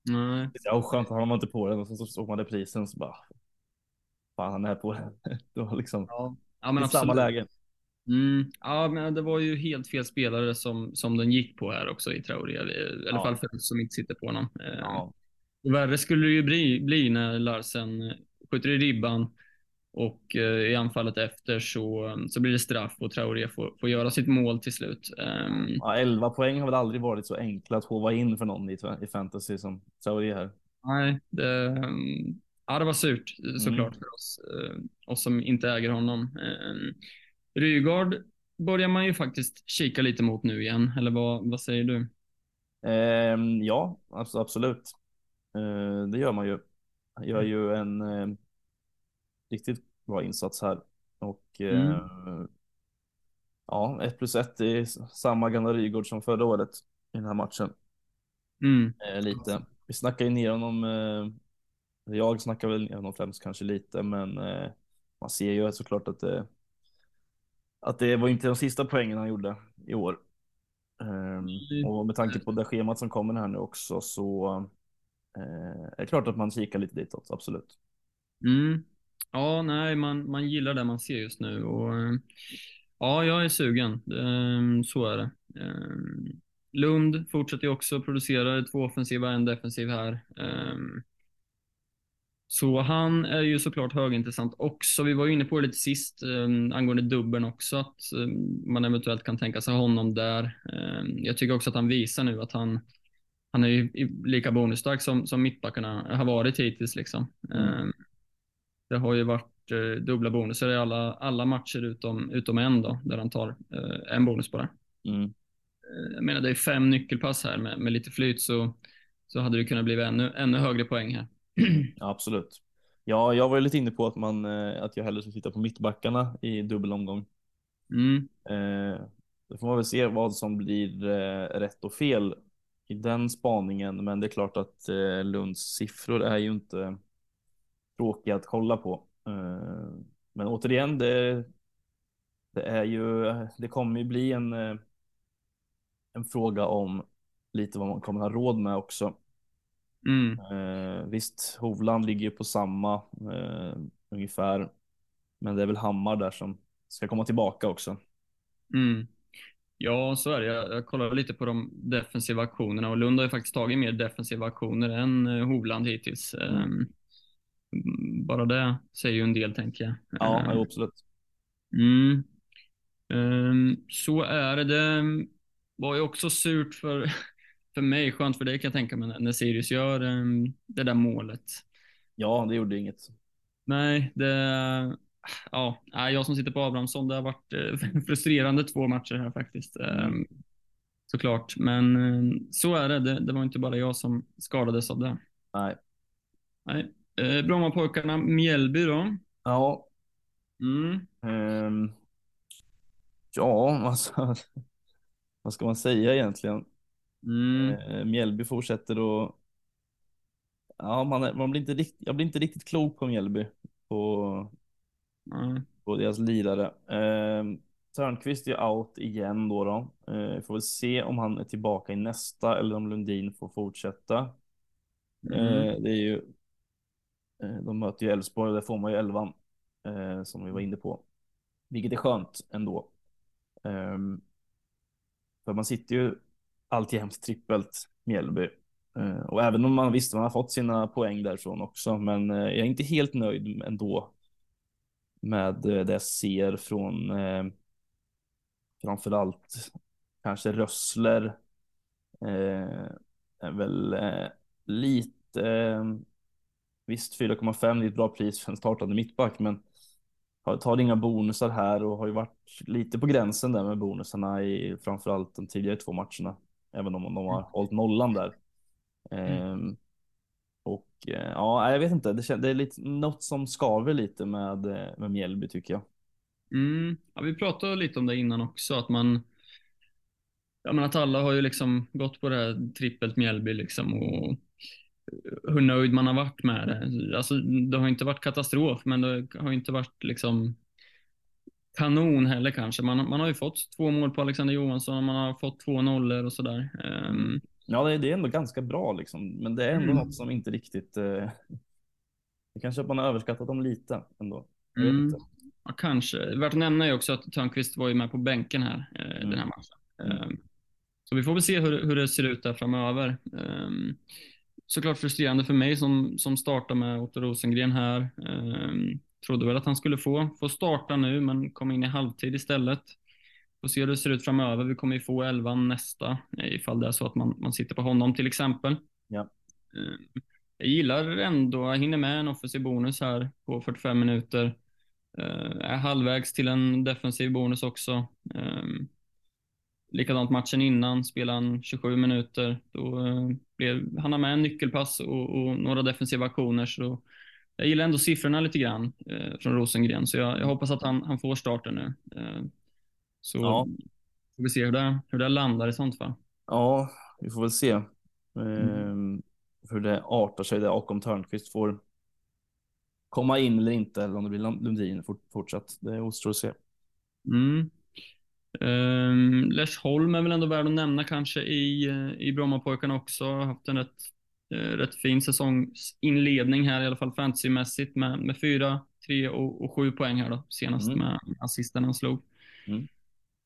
nej. Ja, skönt, han var inte på den och sen så såg man reprisen så bara. Fan, han är på den. Det var liksom Ja, ja men i samma absolut. läge. Mm, ja, men det var ju helt fel spelare som, som den gick på här också i Traoré. I alla Ja. fall för oss som inte sitter på honom. Eh, Ja, Värre skulle det ju bli, bli när Larsen skjuter i ribban och eh, i anfallet efter så, så blir det straff och Traoré får, får göra sitt mål till slut. Ehm, ja, 11 poäng har väl aldrig varit så enkla att hova in för någon i, i fantasy som Traoré här. nej, det, ehm, ja, det var surt eh, såklart Mm. för oss, eh, oss som inte äger honom. Um, Rygaard börjar man ju faktiskt kika lite mot nu igen, eller vad, vad säger du? Ehm, ja, absolut. Eh, det gör man ju. Han gör ju en eh, riktigt bra insats här. Och Mm. eh, ja, 1 plus 1 är samma gamla Rygaard som förra året i den här matchen. Mm. Eh, lite. Vi snackar ju ner honom. Eh, jag snackar väl ner honom främst kanske lite, men eh, man ser ju såklart att det, att det var inte de sista poängen han gjorde i år. Ehm, och med tanke på det schemat som kommer här nu också så eh, är det klart att man kikar lite ditåt, absolut. Mm. Ja, nej, man, man gillar det man ser just nu och eh, ja, jag är sugen. Eh, Så är det. Eh, Lund fortsätter ju också producera två offensiva, en defensiv här. Eh, Så han är ju såklart högintressant också. Vi var ju inne på det lite sist angående dubbeln också, att man eventuellt kan tänka sig honom där. Jag tycker också att han visar nu att han, han är ju lika bonusstark som, som mittbackarna har varit hittills. Liksom. Mm. Det har ju varit eh, dubbla bonusar i alla, alla matcher utom, utom en då, där han tar eh, en bonus bara. Mm. Eh, Jag menar, det är fem nyckelpass här med, med lite flyt så, så hade det kunnat bli ännu, ännu högre poäng här. Absolut. Ja, jag var ju lite inne på att man eh, att jag hellre skulle titta på mittbackarna i dubbelomgång. Mm, Eh, då får man väl se vad som blir eh, rätt och fel i den spaningen. Men det är klart att eh, Lunds siffror är ju inte tråkiga att kolla på. Eh, men återigen, det, det är ju, det kommer ju bli en, eh, en fråga om lite vad man kommer ha råd med också. mm, Eh, visst, Hovland ligger ju på samma eh, ungefär. Men det är väl Hammar där som ska komma tillbaka också. mm. Ja, så är det. Jag, jag kollar lite på de defensiva aktionerna och Lund har ju faktiskt tagit mer defensiva aktioner än Hovland hittills. Mm. Eh, Bara det säger ju en del, tänker jag. Ja, Eh, absolut. Mm. Ehm, så är det. Var ju också surt för, för mig, skönt för dig kan jag tänka mig, när- Sirius gör ehm, det där målet. Ja, det gjorde inget. Nej, det... Ja, nej, jag som sitter på Abrahamsson, det har varit eh, frustrerande två matcher här faktiskt. Ehm, Såklart, men eh, så är det. det. Det var inte bara jag som skadades av det. Nej. Nej. Eh, Brommapojkarna, Mjällby då. Ja, Mm. ehm, ja, alltså, vad ska man säga egentligen? Mm. Eh, Mjällby fortsätter och ja, man, man blir inte rikt, jag blir inte riktigt klok på Mjällby på, Ja. på deras lirare. Eh, Törnqvist är out igen då. då. Eh, får väl se om han är tillbaka i nästa eller om Lundin får fortsätta. Mm. Eh, det är ju, Eh, de möter ju Elfsborg och där får man ju elvan eh, som vi var inne på. Vilket är skönt ändå. Ehm, för man sitter ju alltjämt trippelt Mjällby. Eh, och även om man visste man har fått sina poäng därifrån också. Men eh, jag är inte helt nöjd ändå med det jag ser från eh, framförallt kanske Rössler. Eh, är väl eh, lite, ehm, visst 4,5 är ett bra pris för en startande mittback, men tar inga bonusar här och har ju varit lite på gränsen där med bonusarna i framförallt de tidigare två matcherna. Även om de har hållit nollan där. Ehm, och eh, ja, jag vet inte, det, det är lite något som skaver lite med, eh, med Mjällby tycker jag. Mm. Ja, vi pratade lite om det innan också, att man Ja, men att alla har ju liksom gått på det här trippelt Mjällby liksom och hur nöjd man har varit med det. Alltså, det har inte varit katastrof, men det har inte varit liksom kanon heller kanske. Man, man har ju fått två mål på Alexander Johansson, man har fått två nollor och sådär. Um, Ja, det, det är ändå ganska bra liksom, men det är ändå Mm. något som inte riktigt. Eh, det kanske att man har överskattat dem lite ändå. Mm, ja, kanske. Värt att nämna är också att Törnqvist var ju med på bänken här, eh, Mm. den här matchen. Ehm, så vi får väl se hur, hur det ser ut där framöver. Ehm, såklart frustrerande för mig som, som startar med Otto Rosengren här. Ehm, trodde väl att han skulle få, få starta nu, men kom in i halvtid istället. Får se hur det ser ut framöver. Vi kommer ju få elvan nästa, eh, ifall det är så att man, man sitter på honom till exempel. Ja. Ehm, jag gillar ändå, jag hinner med en offensiv bonus här på 45 minuter. Uh, är halvvägs till en defensiv bonus också. Um, likadant matchen innan, spelar han 27 minuter. Då uh, blev, han har med en nyckelpass och, och några defensiva aktioner. Så jag gillar ändå siffrorna lite grann eh, från Rosengren, så jag, jag, hoppas att han, han får starten nu. Eh, så ja. får vi se hur det, hur det landar i sånt fall. Ja, vi får väl se eh, mm. hur det artar sig där och om Törnqvist får komma in eller inte, eller om det blir Lundin fortsatt. Det återstår att se. Mm. Um, Lersholm är väl ändå värd att nämna kanske i, i Brommapojkarna också. Har haft en rätt, uh, rätt fin säsongsinledning här i alla fall fantasymässigt med, med fyra, tre och, och sju poäng här då senast mm. med assisten han slog. Mm.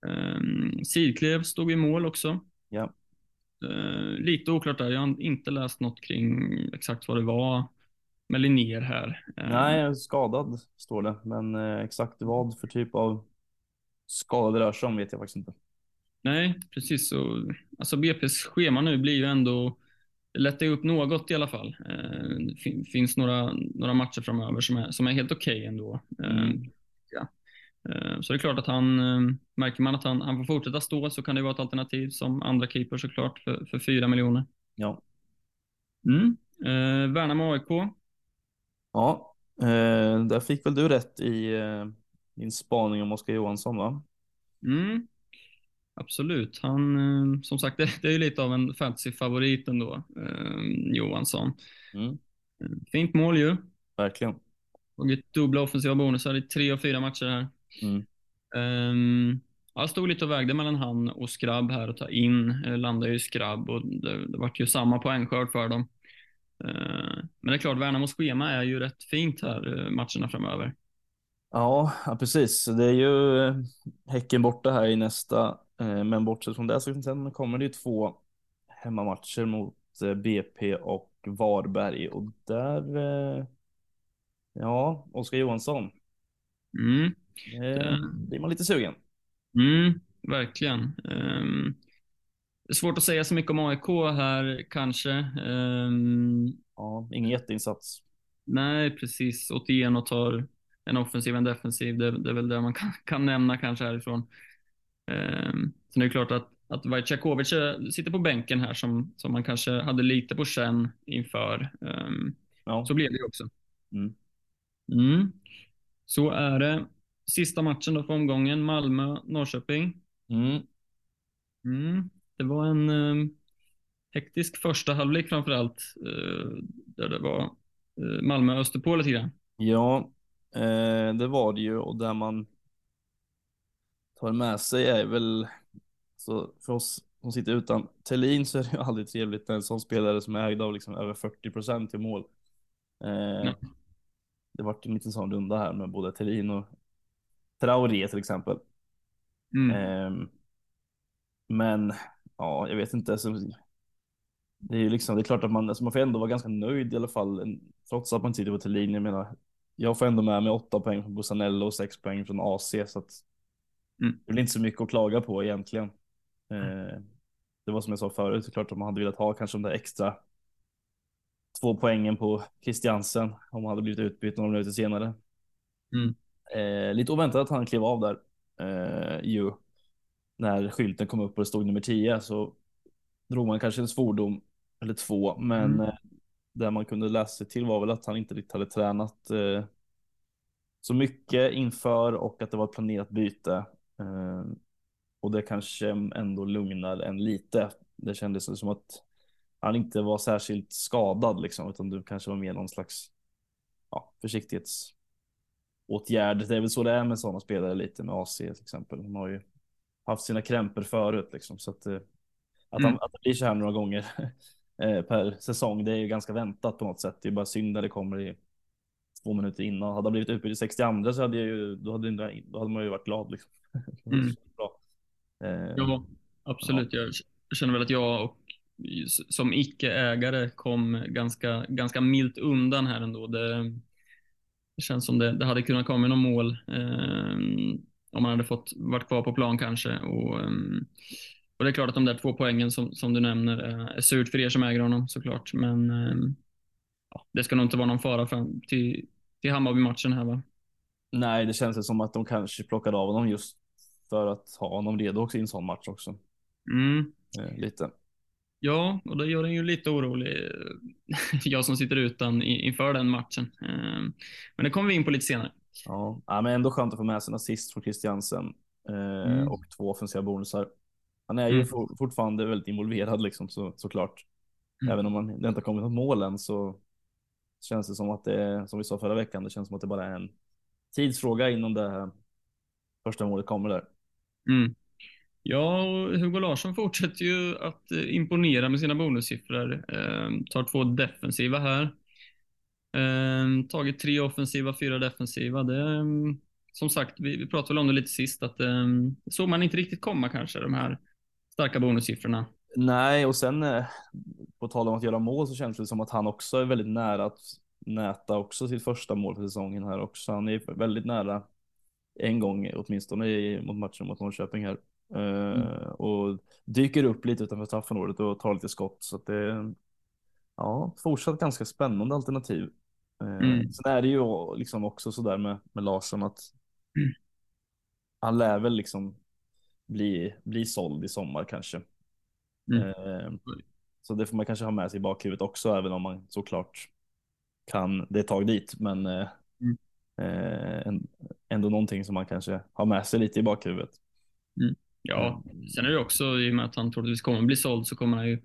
Um, Sidklev stod i mål också. Ja. Uh, lite oklart där. Jag har inte läst något kring exakt vad det var med Linnér här. Nej, skadad står det, men uh, exakt vad för typ av skada det rör sig om vet jag faktiskt inte. Nej, precis. Så, alltså BP's schema nu blir ju ändå lättar upp något i alla fall. Det eh, finns några, några matcher framöver som är, som är helt okej okay ändå. Eh, mm. Ja. Eh, så det är klart att han, märker man att han, han får fortsätta stå så kan det vara ett alternativ som andra keeper såklart för, för 4 miljoner. Ja. Mm. Eh, Värnamo AIK. Ja, eh, där fick väl du rätt i eh, din spaning om Oskar Johansson va? Mm, absolut. Han, eh, som sagt, det, det är lite av en fantasy-favorit ändå, eh, Johansson. Mm. Fint mål ju. Verkligen. Tagit dubbla offensiva bonusar i tre och fyra matcher här. Mm. Um, jag stod lite och vägde mellan han och Skrabb här och ta in. Eh, landade ju Skrabb och det, det vart ju samma poängskörd för dem. Uh, men det är klart, Värnamos schema är ju rätt fint här matcherna framöver. Ja, ja, precis. Det är ju eh, Häcken borta här i nästa, eh, men bortsett från det så sen kommer det ju två hemmamatcher mot eh, BP och Varberg och där, ja, Oskar Johansson. Mm. Det blir man lite sugen. Mm, verkligen. Um, svårt att säga så mycket om AIK här kanske. Um, ja, ingen jätteinsats. Nej, precis. Otieno tar en offensiv, en defensiv. Det, det är väl det man kan, kan nämna kanske härifrån. Um, sen är det klart att, att Vajtjakovic sitter på bänken här som, som man kanske hade lite på känn inför. Um, ja. Så blev det ju också. Mm. Mm. Så är det. Sista matchen då för omgången, Malmö-Norrköping. Mm. Mm. Det var en um, hektisk första halvlek framför allt. Uh, där det var uh, Malmö-Österpå lite grann. Ja, Eh, det var det ju och där man tar med sig är väl, så för oss som sitter utan Tellin så är det ju aldrig trevligt när en sån spelare som är ägd av liksom över 40 procent i mål. Eh, det vart en liten sån runda här med både Tellin och Traoré till exempel. Mm. Eh, men ja, jag vet inte. Så, det är ju liksom, det är klart att man, alltså man får ändå vara ganska nöjd i alla fall, trots att man inte sitter på Thelin. Jag menar, jag får ändå med mig åtta poäng från Busanello och sex poäng från AC så att mm. det är inte så mycket att klaga på egentligen. Eh, det var som jag sa förut, klart att man hade velat ha kanske de där extra två poängen på Christiansen om han hade blivit utbytt några minuter senare. Mm. Eh, lite oväntat att han klev av där eh, ju när skylten kom upp och det stod nummer 10 så drog man kanske en svordom eller två, men mm. Det man kunde läsa sig till var väl att han inte riktigt hade tränat eh, så mycket inför och att det var ett planerat byte. Eh, och det kanske ändå lugnar en lite. Det kändes som att han inte var särskilt skadad liksom, utan du kanske var mer någon slags ja, försiktighetsåtgärd. Det är väl så det är med sådana spelare lite med AC till exempel. De har ju haft sina krämpor förut liksom, så att, eh, att, mm. han, att det blir så här några gånger per säsong. Det är ju ganska väntat på något sätt. Det är bara synd när det kommer i två minuter innan. Hade han blivit utbytt i 62 så hade jag ju, då hade, då hade man ju varit glad liksom. Mm. Eh, ja, absolut. Ja. Jag känner väl att jag och som icke-ägare kom ganska, ganska milt undan här ändå. Det, det känns som det, det hade kunnat komma något mål eh, om man hade fått varit kvar på plan kanske. Och, eh, och det är klart att de där två poängen som, som du nämner är surt för er som äger honom såklart. Men ehm, ja, det ska nog inte vara någon fara fram till, till Hammarby-matchen här va? Nej, det känns som att de kanske plockade av honom just för att ha honom redo också i en sån match också. Mm. Eh, lite. Ja, och det gör en ju lite orolig. Jag som sitter utan inför den matchen. Ehm, men det kommer vi in på lite senare. Ja, men ändå skönt att få med sig en assist från Christiansen eh, mm. och två offensiva bonusar. Han är ju mm. for, fortfarande väldigt involverad liksom så, såklart. Mm. Även om man, inte har kommit något mål än så känns det som att det är, som vi sa förra veckan, det känns som att det bara är en tidsfråga innan det första målet kommer där. Mm. Ja, och Hugo Larsson fortsätter ju att eh, imponera med sina bonussiffror. Eh, tar två defensiva här. Eh, tagit tre offensiva, fyra defensiva. Det, ehm, som sagt, vi, vi pratade väl om det lite sist, att eh, såg man inte riktigt komma kanske, de här starka bonussiffrorna. Nej, och sen eh, på tal om att göra mål så känns det som att han också är väldigt nära att näta också sitt första mål för säsongen här också. Han är väldigt nära en gång åtminstone i, mot matchen mot Norrköping här. Mm. Uh, och dyker upp lite utanför straffområdet och tar lite skott. Så att det ja, fortsatt ganska spännande alternativ. Uh, mm. Sen är det ju liksom också sådär med, med Larsson att mm. han lär väl liksom bli, bli såld i sommar kanske. Mm. Uh, så det får man kanske ha med sig i bakhuvudet också, även om man såklart kan, det är tag dit, men mm. ändå någonting som man kanske har med sig lite i bakhuvudet. Mm. Ja, sen är det också i och med att han troligtvis kommer bli såld så kommer han ju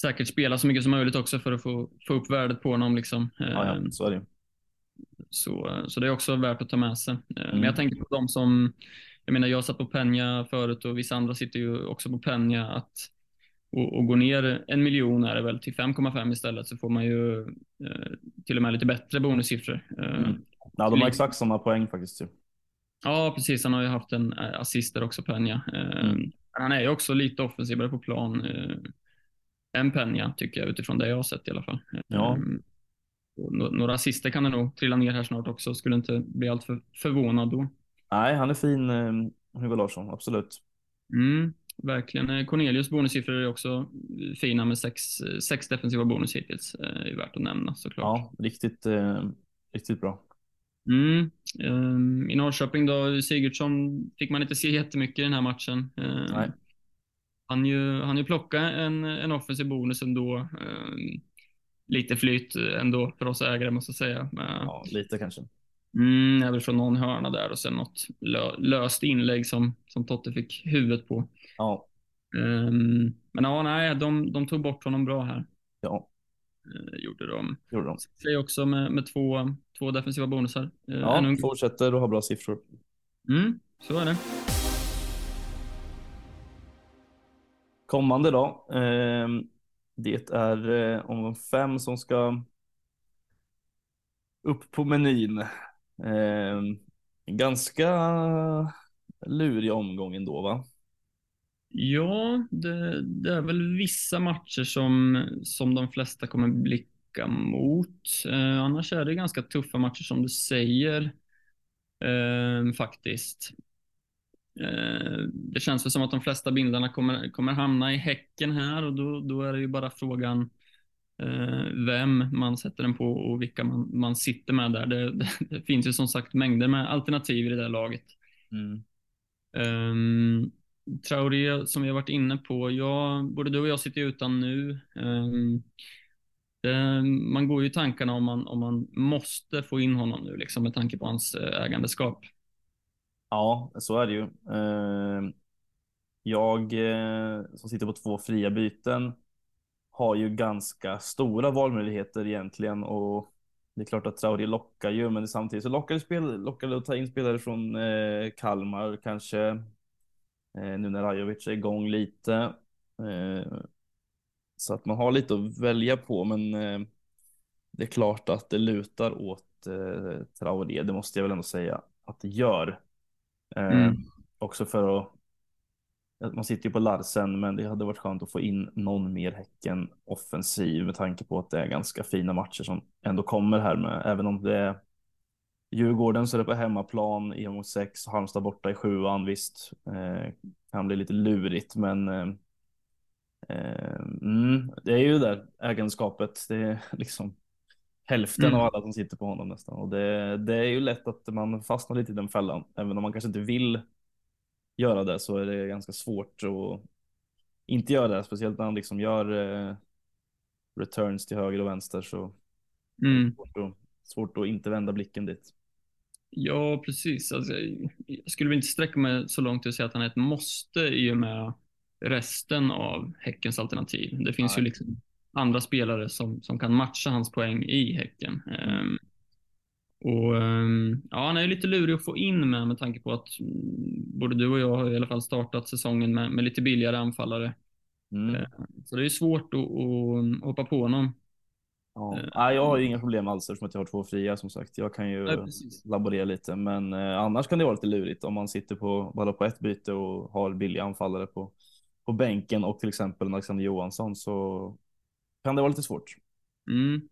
säkert spela så mycket som möjligt också för att få, få upp värdet på honom. Liksom. Ja, ja, ehm, så är det. Så, så det är också värt att ta med sig. Mm. Men jag mm. tänker på de som, jag menar jag satt på Penja förut och vissa andra sitter ju också på Penja att och, och går ner en miljon är det väl till 5,5 istället så får man ju eh, till och med lite bättre bonussiffror. Mm. Ja, de har exakt samma poäng faktiskt. Ju. Ja, precis. Han har ju haft en eh, assist där också, Penja. Eh, mm. Han är ju också lite offensivare på plan eh, än Penja, tycker jag, utifrån det jag har sett i alla fall. Ja. Några assister kan det nog trilla ner här snart också. Skulle inte bli alltför förvånad då. Nej, han är fin, Hugo Larsson, absolut. Mm, verkligen. Cornelius bonussiffror är också fina med sex, sex defensiva bonus hittills. är värt att nämna såklart. Ja, riktigt, eh, riktigt bra. Mm. Um, I Norrköping då, Sigurdsson fick man inte se jättemycket i den här matchen. Um, Nej. Han ju, han ju plocka en, en offensiv bonus ändå. Um, lite flyt ändå för oss ägare måste jag säga. Ja, lite kanske. Mm, jag från någon hörna där och sen något lö, löst inlägg som, som Totte fick huvudet på. Ja. Um, men ja, nej, de, de tog bort honom bra här. Ja. Uh, gjorde de. Gjorde de. Säger också med, med två, två defensiva bonusar. Uh, ja, en... fortsätter och har bra siffror. Mm, så är det. Kommande då. Eh, det är eh, omgång fem som ska upp på menyn. Eh, ganska lurig omgång ändå va? Ja, det, det, är väl vissa matcher som, som de flesta kommer blicka mot. Eh, annars är det ganska tuffa matcher som du säger. Eh, faktiskt. Eh, det känns väl som att de flesta bindlarna kommer, kommer hamna i Häcken här och då, då är det ju bara frågan eh, vem man sätter den på och vilka man, man sitter med där. Det, det, det finns ju som sagt mängder med alternativ i det där laget. Mm. Um, Traoré som vi har varit inne på, ja, både du och jag sitter utan nu. Um, det, man går ju i tankarna om man, om man måste få in honom nu, liksom, med tanke på hans eh, ägandeskap. Ja, så är det ju. Uh, jag uh, som sitter på två fria byten har ju ganska stora valmöjligheter egentligen och det är klart att Traoré lockar ju, men samtidigt så lockar det, spel, lockar det att ta in spelare från eh, Kalmar kanske. Eh, nu när Rajovic är igång lite. Eh, så att man har lite att välja på, men eh, det är klart att det lutar åt eh, Traoré. Det måste jag väl ändå säga att det gör. Eh, mm. Också för att man sitter ju på Larsen, men det hade varit skönt att få in någon mer Häcken offensiv med tanke på att det är ganska fina matcher som ändå kommer här med, även om det är Djurgården så är det på hemmaplan i mot sex, Halmstad borta i sjuan, visst, eh, kan bli lite lurigt, men eh, eh, mm, det är ju där ägandeskapet, det är liksom hälften mm. av alla som sitter på honom nästan. Och det, det är ju lätt att man fastnar lite i den fällan, även om man kanske inte vill göra det så är det ganska svårt att inte gör det, speciellt när han liksom gör eh, returns till höger och vänster så Mm. svårt att, svårt att inte vända blicken dit. Ja, precis. Alltså, jag skulle inte sträcka mig så långt till att säga att han är ett måste i och med resten av Häckens alternativ. Det finns Nej. ju liksom andra spelare som, som kan matcha hans poäng i Häcken. Ehm, och ehm, ja, Han är ju lite lurig att få in med med tanke på att mm, både du och jag har i alla fall startat säsongen med, med lite billigare anfallare. Mm. Eh, Så det är ju svårt att, att hoppa på honom. Ja. Eh, Nej, jag har ju inga problem alls eftersom att jag har två fria som sagt. Jag kan ju Nej, laborera lite, men eh, annars kan det vara lite lurigt om man sitter på bara på ett byte och har billiga anfallare på, på bänken och till exempel Alexander Johansson så kan det vara lite svårt. Mm.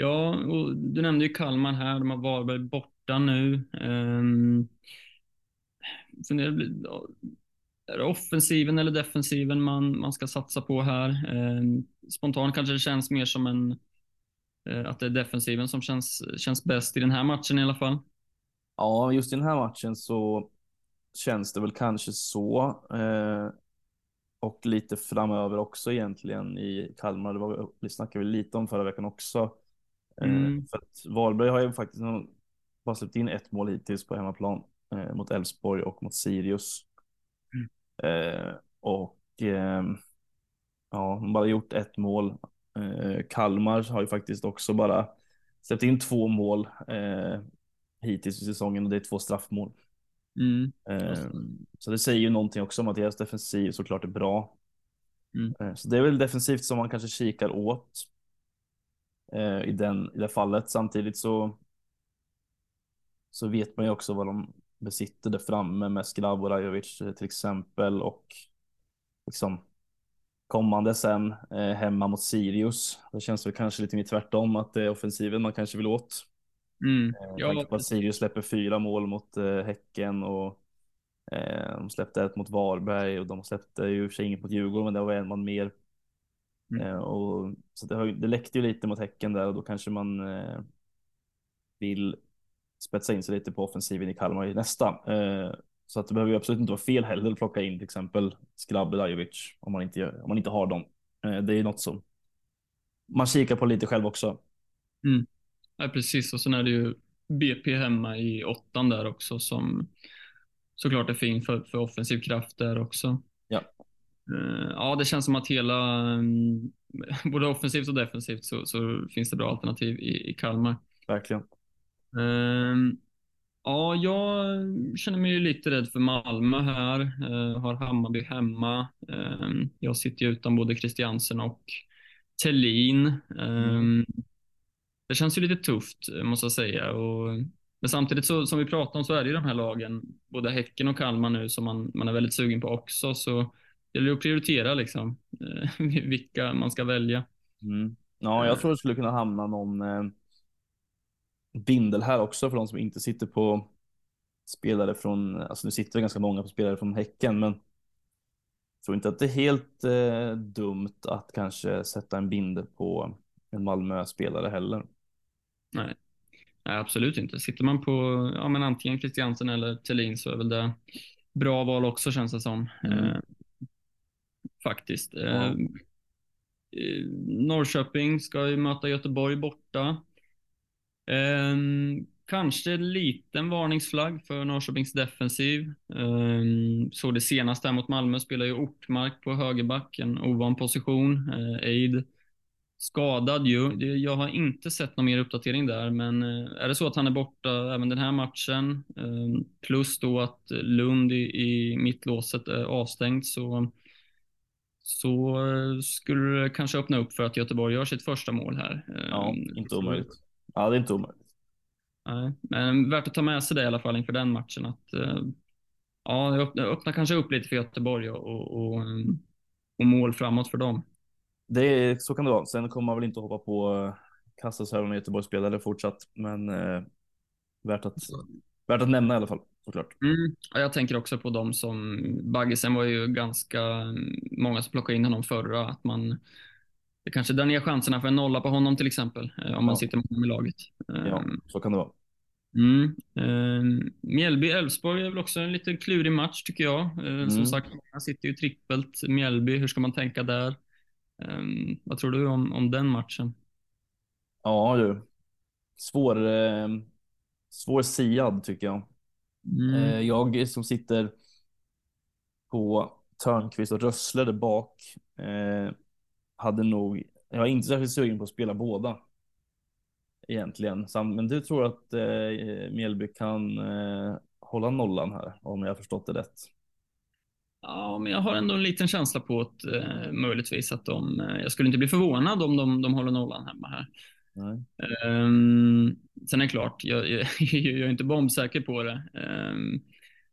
Ja, och du nämnde ju Kalmar här. De har Varberg borta nu. Um, är det offensiven eller defensiven man, man ska satsa på här? Um, spontant kanske det känns mer som en uh, att det är defensiven som känns, känns bäst i den här matchen i alla fall. Ja, just i den här matchen så känns det väl kanske så. Uh, och lite framöver också egentligen i Kalmar. Det, var, det snackade vi lite om förra veckan också. Eh, Mm. för att Varberg har ju faktiskt bara släppt in ett mål hittills på hemmaplan eh, mot Elfsborg och mot Sirius. Eh, och ehm, ja, bara gjort ett mål. Eh, Kalmar har ju faktiskt också bara släppt in två mål eh, hittills i säsongen och det är två straffmål. Mm. Eh, så det säger ju någonting också om att deras defensiv såklart är bra. Mm. Eh, så det är väl defensivt som man kanske kikar åt eh, i, den, i det fallet. Samtidigt så så vet man ju också vad de besitter där framme med Skrav och Rajovic eh, till exempel och liksom kommande sen eh, hemma mot Sirius. Det känns väl kanske lite mer tvärtom att det är offensiven man kanske vill åt. Mm. Eh, Ja, att Sirius släpper fyra mål mot eh, Häcken och eh, de släppte ett mot Varberg och de släppte ju för sig inget mot Djurgården men det var en man mer. Mm. Eh, och, så det, har, det läckte ju lite mot Häcken där och då kanske man eh, vill spetsa in sig lite på offensiven i Kalmar i nästa. Eh, så att det behöver ju absolut inte vara fel heller att plocka in till exempel Skrabb Rajovic om man inte, gör- om man inte har dem. Det är ju något som man kikar på lite själv också. Ja, precis. Och sen är det ju BP hemma i åttan där också som såklart är fin för, för offensiv kraft där också. Ja. Eh, Ja, det känns som att hela, mm, både offensivt och defensivt så, så finns det bra alternativ i, i Kalmar. Verkligen. Ehm, Ja, jag känner mig ju lite rädd för Malmö här. Eh, har Hammarby hemma. Ehm, jag sitter ju utan både Christiansen och Tellin. Ehm, Det känns ju lite tufft, eh, måste jag säga. Och, men samtidigt, så, som vi pratade om, så är det ju de här lagen, både Häcken och Kalmar nu, som man, man är väldigt sugen på också. Så det gäller att prioritera liksom, eh, vilka man ska välja. Mm. Ja, jag tror det skulle kunna hamna någon eh, bindel här också för de som inte sitter på spelare från, alltså nu sitter det ganska många på spelare från Häcken, men jag tror inte att det är helt eh, dumt att kanske sätta en bindel på en Malmö-spelare heller. Nej. Nej, absolut inte. Sitter man på ja, men antingen Christiansen eller Thelin så är väl det bra val också känns det som. Mm. Eh, faktiskt. Ja. Eh, eh, Norrköping ska ju möta Göteborg borta. Eh, kanske en liten varningsflagg för Norrköpings defensiv. Eh, så det senaste här mot Malmö spelar ju Ortmark på högerback, en ovan position. Eh, Eid skadad ju. Jag har inte sett någon mer uppdatering där, men eh, är det så att han är borta även den här matchen, plus då att Lund i, i mittlåset är avstängt, så, så eh, skulle det kanske öppna upp för att Göteborg gör sitt första mål här. Eh, Ja, inte omöjligt. Ja, det är inte omöjligt. Nej, men värt att ta med sig det i alla fall inför den matchen. Att, eh, ja, det öppnar, öppnar kanske upp lite för Göteborg och, och, och, och mål framåt för dem. Det är, så kan det vara. Sen kommer man väl inte hoppa på eh, kassashögen och Göteborgsspelare fortsatt, men eh, värt, att, värt att nämna i alla fall såklart. Mm. Ja, jag tänker också på de som, Baggesen var ju ganska många som plockade in honom förra, att man det kanske drar ner chanserna för en nolla på honom till exempel, eh, om man Ja. sitter med honom i laget. Ja, Ehm, så kan det vara. Mm. Eh, Mjällby-Elfsborg är väl också en lite klurig match tycker jag. Eh, Som Mm. sagt, många sitter ju trippelt Mjällby. Hur ska man tänka där? Eh, vad tror du om, om den matchen? Ja du. Svår, eh, svår siad tycker jag. Mm. Eh, jag som sitter på Törnqvist och Rössle där bak eh, hade nog, jag är inte särskilt sugen på att spela båda. Egentligen, men du tror att eh, Mjällby kan eh, hålla nollan här om jag har förstått det rätt. Ja, men jag har ändå en liten känsla på att eh, möjligtvis att de, eh, jag skulle inte bli förvånad om de, de håller nollan hemma här. Um, sen är det klart, jag, jag, jag är inte bombsäker på det. Um,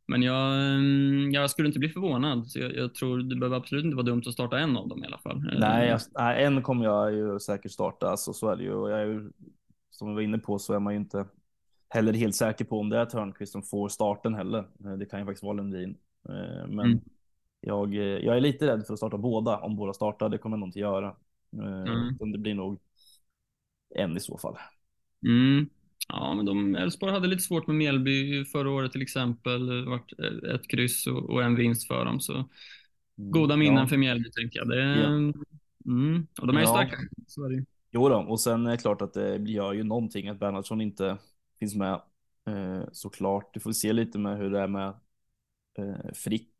men jag, um, jag skulle inte bli förvånad. Så jag, jag tror det behöver absolut inte vara dumt att starta en av dem i alla fall. Nej, jag, nej, en kommer jag ju säkert starta, alltså, så är det ju. Och jag är ju, som vi var inne på så är man ju inte heller helt säker på om det är Törnqvist som får starten heller. Eh, Det kan ju faktiskt vara Lundin. Eh, Men Mm. jag, eh, jag är lite rädd för att starta båda. Om båda startar, det kommer jag nog inte göra. Mm. Det blir nog en i så fall. Mm. Ja, men de, Elfsborg hade lite svårt med Mjällby förra året till exempel. Det vart ett kryss och, och en vinst för dem. Så Mm. goda minnen Ja. för Mjällby tänker jag. Det, Ja. mm. Och de är ju Ja. starka. Så är. Jo då, och sen är det klart att det gör ju någonting att Bernhardsson inte finns med. Eh, såklart, du får se lite med hur det är med eh, Frick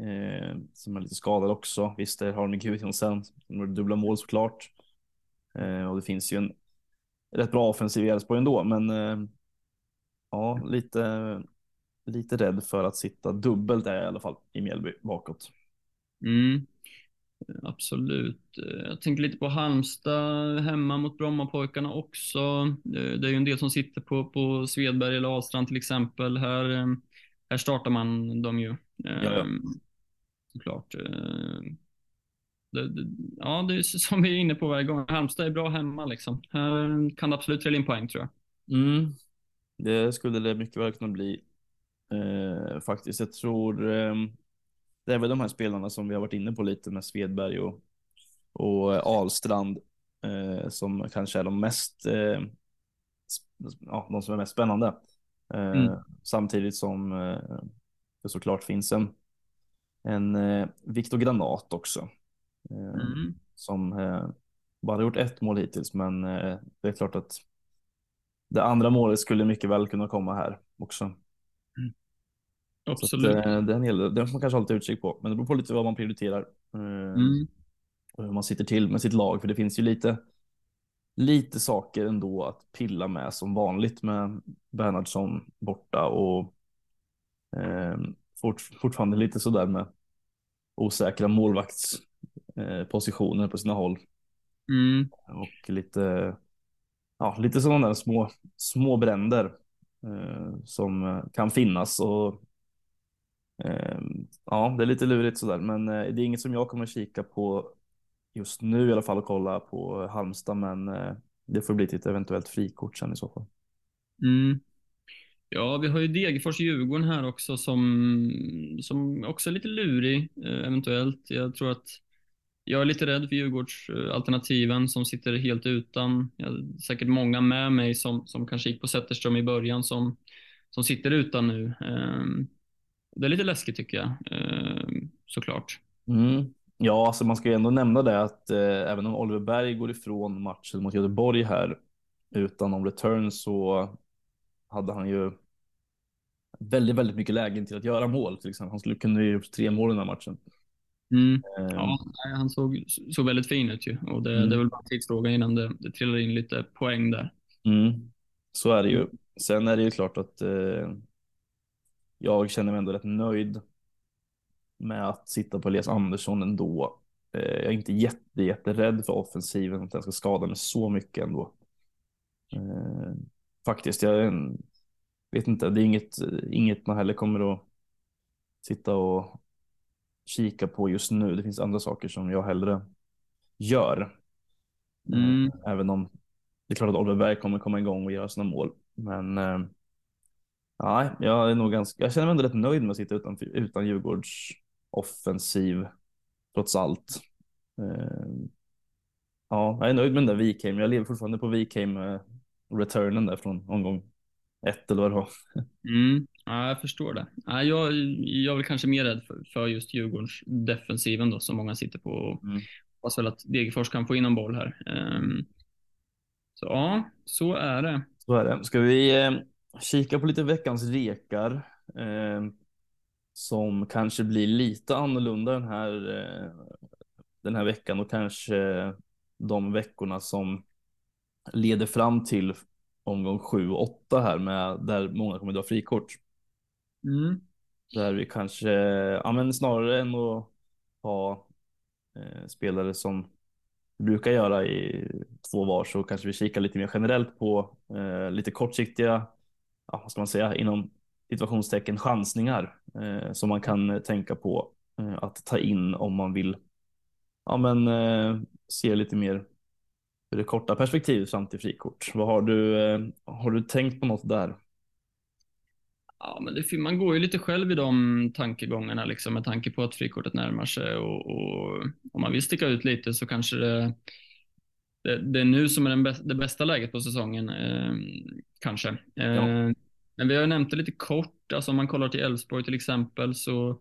eh, som är lite skadad också. Visst, det har de Gudjon sen, som dubbla mål såklart. Eh, och det finns ju en rätt bra offensiv i Elfsborg ändå, men eh, ja, lite, lite rädd för att sitta dubbelt är jag i alla fall i Mjällby bakåt. Mm. Absolut. Jag tänker lite på Halmstad hemma mot Brommapojkarna också. Eh, Det är ju en del som sitter på, på Svedberg eller Ahlstrand till exempel. Här, eh, här startar man dem ju. Ja, Såklart. Det, det, ja, det är som vi är inne på varje gång. Halmstad är bra hemma liksom. Här kan det absolut trilla in poäng tror jag. Mm. Det skulle det mycket väl kunna bli. Eh, faktiskt, jag tror eh, det är väl de här spelarna som vi har varit inne på lite med Svedberg och, och Ahlstrand eh, som kanske är de mest, eh, ja, de som är mest spännande. Eh, Mm. Samtidigt som eh, det såklart finns en, en eh, Viktor Granat också. Eh, Mm. som eh, bara gjort ett mål hittills, men eh, det är klart att det andra målet skulle mycket väl kunna komma här också. Så att, Absolut. eh, det är en hel del, den får man kanske ha lite utkik på, men det beror på lite vad man prioriterar Mm. och hur man sitter till med sitt lag, för det finns ju lite lite saker ändå att pilla med som vanligt med Bernhardsson borta och eh, fort, fortfarande lite sådär med osäkra eh, positioner på sina håll. Mm. Och lite, ja, lite sådana där små, små bränder eh, som eh, kan finnas. Och, eh, ja, det är lite lurigt sådär, men eh, det är inget som jag kommer kika på just nu i alla fall och kolla på Halmstad, men eh, det får bli till ett eventuellt frikort sen i så fall. Mm. Ja, vi har ju Degerfors-Djurgården här också som, som också är lite lurig eh, eventuellt. Jag tror att jag är lite rädd för Djurgårdsalternativen som sitter helt utan. Jag har säkert många med mig som, som kanske gick på Zetterström i början som, som sitter utan nu. Ehm, det är lite läskigt tycker jag, ehm, såklart. Mm. Ja, alltså man ska ju ändå nämna det att eh, även om Oliver Berg går ifrån matchen mot Göteborg här utan någon return så hade han ju väldigt, väldigt mycket lägen till att göra mål. Till exempel. Han skulle kunna ha gjort tre mål i den här matchen. Mm. Ja, han såg, såg väldigt fin ut ju och det, Mm. det är väl bara tidsfråga innan det, det trillar in lite poäng där. Mm. Så är det ju. Sen är det ju klart att eh, jag känner mig ändå rätt nöjd med att sitta på Elias Andersson ändå. Eh, jag är inte jätte, jätterädd för offensiven, att den ska skada mig så mycket ändå. Eh, faktiskt, jag vet inte, det är inget, inget man heller kommer att sitta och kika på just nu. Det finns andra saker som jag hellre gör. Mm. Eh, Även om det är klart att Oliver Berg kommer komma igång och göra sina mål. Men eh, jag är nog ganska, jag känner mig ändå rätt nöjd med att sitta utan, utan Djurgårds offensiv trots allt. Eh, ja, jag är nöjd med den där Wikheim. Jag lever fortfarande på Wikheim eh, där från omgång ett eller vad det var. Mm, ja, jag förstår det. Ja, jag, jag är väl kanske mer rädd för, för just Djurgårdens defensiven då, som många sitter på. Och Mm. hoppas väl att Degerfors kan få in en boll här. Ehm, så ja, så är det. Så är det. Ska vi eh, kika på lite veckans rekar eh, som kanske blir lite annorlunda den här, eh, den här veckan och kanske de veckorna som leder fram till omgång 7 och 8 här med där många kommer dra frikort. Mm. Där vi kanske, ja men snarare än att ha eh, spelare som vi brukar göra i två var så kanske vi kikar lite mer generellt på eh, lite kortsiktiga, ja, vad ska man säga, inom situationstecken chansningar eh, som man kan tänka på eh, att ta in om man vill ja, men, eh, se lite mer ur det korta perspektivet fram till frikort. Vad har du, eh, har du tänkt på något där? Ja, men det, man går ju lite själv i de tankegångarna liksom, med tanke på att frikortet närmar sig och, och om man vill sticka ut lite så kanske det, det, det är nu som är den bästa, det bästa läget på säsongen. Eh, kanske. Eh, Ja. Men vi har ju nämnt det lite kort. Alltså om man kollar till Elfsborg till exempel så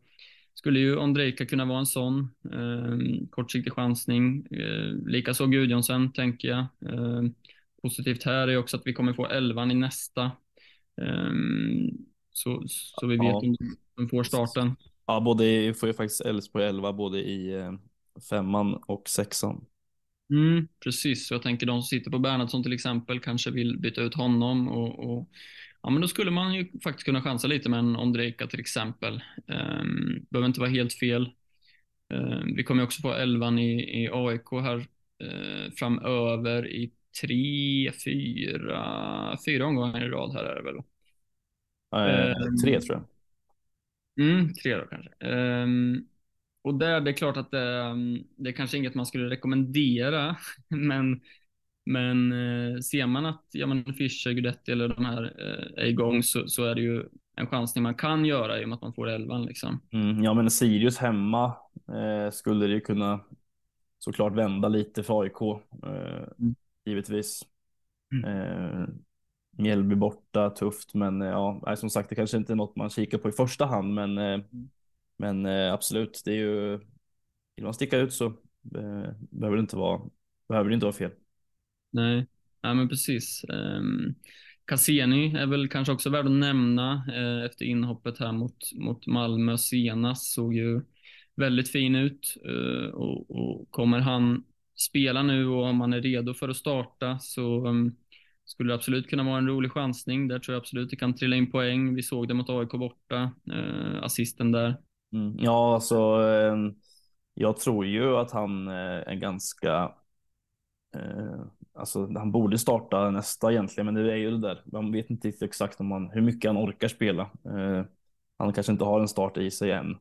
skulle ju Ondrejka kunna vara en sån eh, kortsiktig chansning. Eh, Likaså Gudjonsen tänker jag. Eh, positivt här är också att vi kommer få elvan i nästa. Så, så vi vet Ja. om de får starten. Ja, både får ju faktiskt Elfsborg 11 både i eh, femman och sexan. Mm, precis, så jag tänker de som sitter på Bernhardsson till exempel kanske vill byta ut honom och, och ja, men då skulle man ju faktiskt kunna chansa lite med en Ondrejka till exempel. Um, behöver inte vara helt fel. Ehm, vi kommer också få elvan i, i AIK här eh, framöver i tre, fyra, fyra omgångar i rad här är det väl? Eh, Ehm. tre tror jag. Mm, tre då kanske. Ehm, och där, det är klart att det, mm, det är kanske inget man skulle rekommendera, men, men eh, ser man att ja, men Fischer, Guidetti eller de här eh, är igång så, så är det ju en chansning man kan göra i och med att man får elvan. Liksom. Mm, ja, men Sirius hemma eh, skulle det ju kunna såklart vända lite för AIK, eh, Mm. givetvis. Mm. Eh, Mjällby borta, tufft, men eh, ja, som sagt, det kanske inte är något man kikar på i första hand, men, eh, men eh, absolut, det är ju, vill man sticka ut så eh, behöver det inte vara, behöver det inte vara fel. Nej, ja, men precis. Um, Cassini är väl kanske också värd att nämna eh, efter inhoppet här mot, mot Malmö senast. Såg ju väldigt fin ut eh, och, och kommer han spela nu och om han är redo för att starta så um, skulle absolut kunna vara en rolig chansning. Där tror jag absolut det kan trilla in poäng. Vi såg det mot AIK borta, eh, assisten där. Mm. Ja, alltså, eh, jag tror ju att han eh, är ganska Eh, alltså, han borde starta nästa egentligen, men det är ju det där. Man vet inte exakt om han, hur mycket han orkar spela. Eh, han kanske inte har en start i sig än.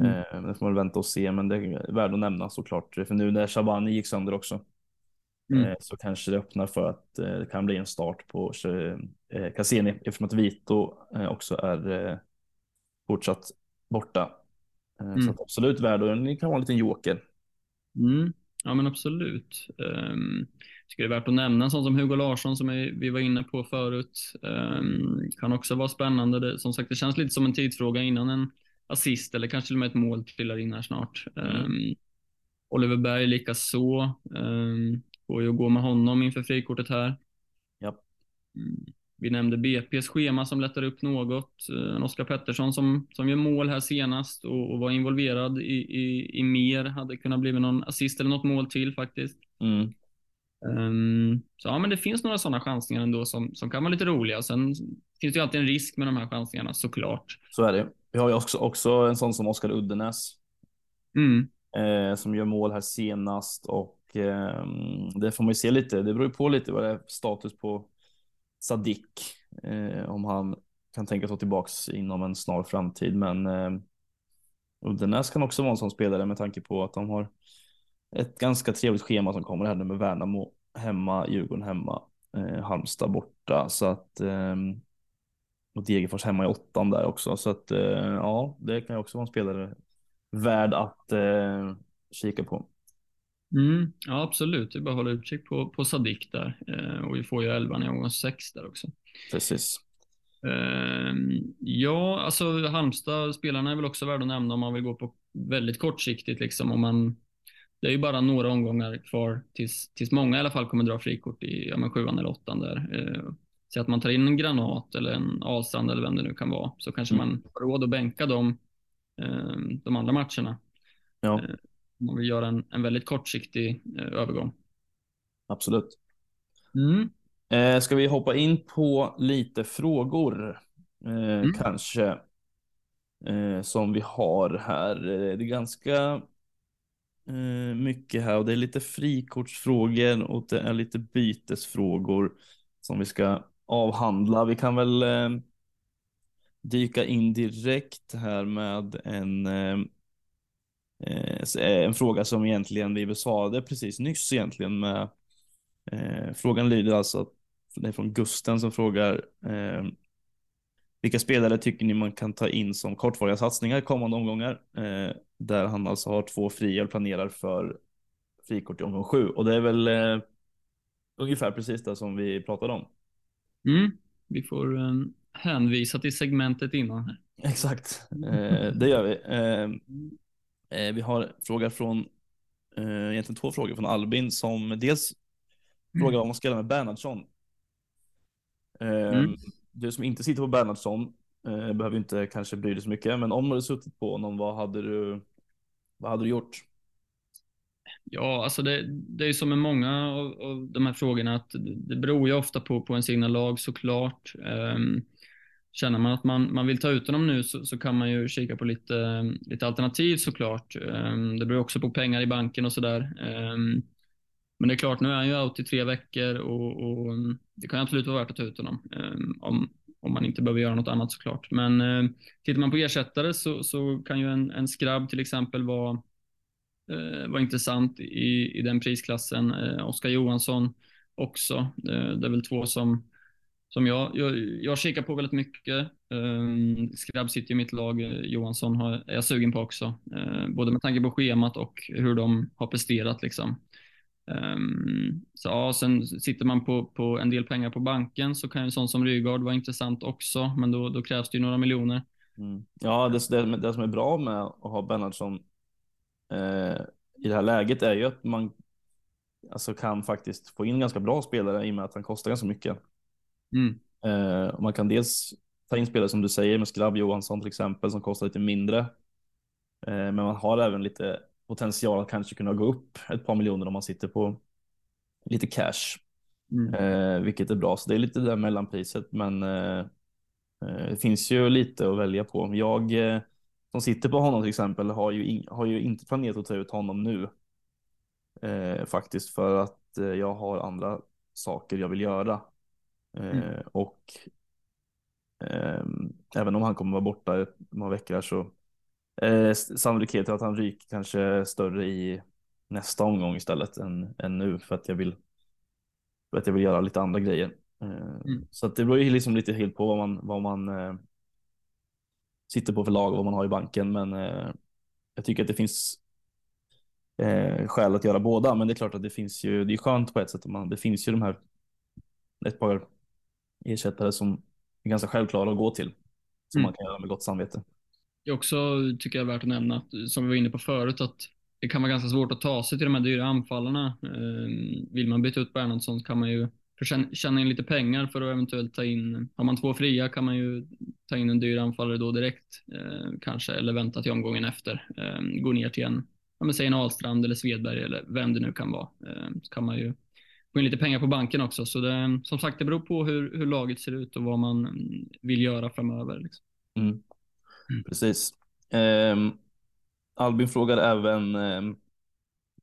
Mm. Eh, det får man vänta och se, men det är värt att nämna såklart. För nu när Shabani gick sönder också Mm. eh, så kanske det öppnar för att eh, det kan bli en start på eh, Cassini eftersom att Vito också är fortsatt borta. Mm. Så att absolut värd och det kan vara en liten joker. Mm. Ja men absolut. Um, tycker det är värt att nämna en sån som Hugo Larsson som vi var inne på förut. Um, kan också vara spännande. Det, som sagt, det känns lite som en tidsfråga innan en assist eller kanske till och med ett mål trillar in här snart. Um, Oliver Berg likaså. Um, går ju att gå med honom inför frikortet här. Ja. Mm. Vi nämnde BP's schema som lättar upp något. Uh, Oskar Pettersson som, som gör mål här senast och, och var involverad i, i, i mer. Hade kunnat bli någon assist eller något mål till faktiskt. Mm. Um, så ja, men det finns några sådana chansningar ändå som, som kan vara lite roliga. Sen finns det ju alltid en risk med de här chansningarna såklart. Så är det. Vi har ju också, också en sån som Oskar Uddenäs Mm. eh, som gör mål här senast och eh, det får man ju se lite. Det beror ju på lite vad det är status på Sadik eh, om han kan tänka sig tillbaks inom en snar framtid. Men eh, Uddenäs kan också vara en sån spelare med tanke på att de har ett ganska trevligt schema som kommer här nu med Värnamo hemma, Djurgården hemma, eh, Halmstad borta så att eh, och Degerfors hemma i åttan där också så att eh, ja, det kan ju också vara en spelare värd att eh, kika på. Mm, ja, absolut. Det är bara att hålla utkik på, på Sadik där. Eh, och vi får ju 11 i omgång 6 där också. Precis. Eh, ja, alltså Halmstad, spelarna är väl också värda att nämna om man vill gå på väldigt kortsiktigt. Liksom, om man, det är ju bara några omgångar kvar tills, tills många i alla fall kommer dra frikort i ja, men sjuan eller åttan där. Eh, så att man tar in en Granat eller en Ahlstrand eller vem det nu kan vara, så kanske mm. man har råd att bänka dem eh, de andra matcherna. Ja. Eh, man vill göra en, en väldigt kortsiktig eh, övergång. Absolut. Mm. Eh, ska vi hoppa in på lite frågor? Eh, mm. Kanske. Eh, som vi har här. Eh, det är ganska eh, mycket här och det är lite frikortsfrågor och det är lite bytesfrågor som vi ska avhandla. Vi kan väl dyka in direkt här med en en fråga som egentligen vi besvarade precis nyss egentligen med eh, frågan lyder alltså det är från Gusten som frågar eh, vilka spelare tycker ni man kan ta in som kortvariga satsningar kommande omgångar? Eh, där han alltså har två fria och planerar för frikort i omgång sju och det är väl eh, ungefär precis det som vi pratade om. Mm. Vi får um, hänvisa till segmentet innan. Här. Exakt, eh, det gör vi. Eh, vi har fråga från, eh, egentligen två frågor från Albin som dels mm. frågar om man ska med Bernhardsson. Eh, mm. Du som inte sitter på Bernhardsson eh, behöver inte kanske bry dig så mycket, men om du hade suttit på honom, vad hade du, vad hade du gjort? Ja, alltså det, det är som med många av, av de här frågorna att det beror ju ofta på, på ens egna lag såklart. Um, känner man att man, man vill ta ut honom nu så, så kan man ju kika på lite, lite alternativ såklart. Ehm, det beror också på pengar i banken och sådär. Ehm, men det är klart, nu är han ju out i tre veckor och, och mm, det kan absolut vara värt att ta ut honom. Ehm, om, om man inte behöver göra något annat såklart. Men tittar man på ersättare så, så kan ju en, en skrabb till exempel vara, eh, vara intressant i, i den prisklassen. Eh, Oskar Johansson också. Eh, det är väl två som som jag, jag, jag kikar på väldigt mycket. Ehm, um, Skrabb sitter i mitt lag, eh, Johansson har, är jag sugen på också. Uh, både med tanke på schemat och hur de har presterat. Liksom. Um, så ja, sen sitter man på, på en del pengar på banken så kan en sån som Rygaard vara intressant också, men då, då krävs det ju några miljoner. Mm. Ja, det, det, det, som är bra med att ha Bernhardsson eh, i det här läget är ju att man alltså, kan faktiskt få in ganska bra spelare i och med att han kostar ganska mycket. Mm. Eh, man kan dels ta in spelare som du säger med Skrabb Johansson till exempel som kostar lite mindre. Eh, men man har även lite potential att kanske kunna gå upp ett par miljoner om man sitter på lite cash. Mm. Eh, vilket är bra, så det är lite det där mellanpriset. Men eh, eh, det finns ju lite att välja på. Jag eh, som sitter på honom till exempel har ju, in, har ju inte planerat att ta ut honom nu. faktiskt för att jag har andra saker jag vill göra. Mm. Eh, och eh, även om han kommer vara borta ett några veckor så eh, sannolikheten att han ryker kanske är större i nästa omgång istället än, än nu för att jag vill för att jag vill göra lite andra grejer. Eh, mm. Så att det beror ju liksom lite helt på vad man, vad man eh, sitter på för lag och vad man har i banken. Men eh, jag tycker att det finns eh, skäl att göra båda. Men det är klart att det finns ju, det är skönt på ett sätt. Man, det finns ju de här ett par ersättare som är ganska självklara att gå till. Som mm. man kan göra med gott samvete. Det är också, tycker jag, värt att nämna, att, som vi var inne på förut, att det kan vara ganska svårt att ta sig till de här dyra anfallarna. Ehm, vill man byta ut Bernhardsson kan man ju tjäna in lite pengar för att eventuellt ta in, har man två fria kan man ju ta in en dyr anfallare då direkt ehm, kanske, eller vänta till omgången efter. Ehm, gå ner till en, ja men säg en Ahlstrand eller Svedberg eller vem det nu kan vara. Så kan man ju få in lite pengar på banken också. Så det, som sagt, det beror på hur, hur laget ser ut och vad man vill göra framöver. Liksom. Mm. Mm. Precis. Um, Albin frågar även uh,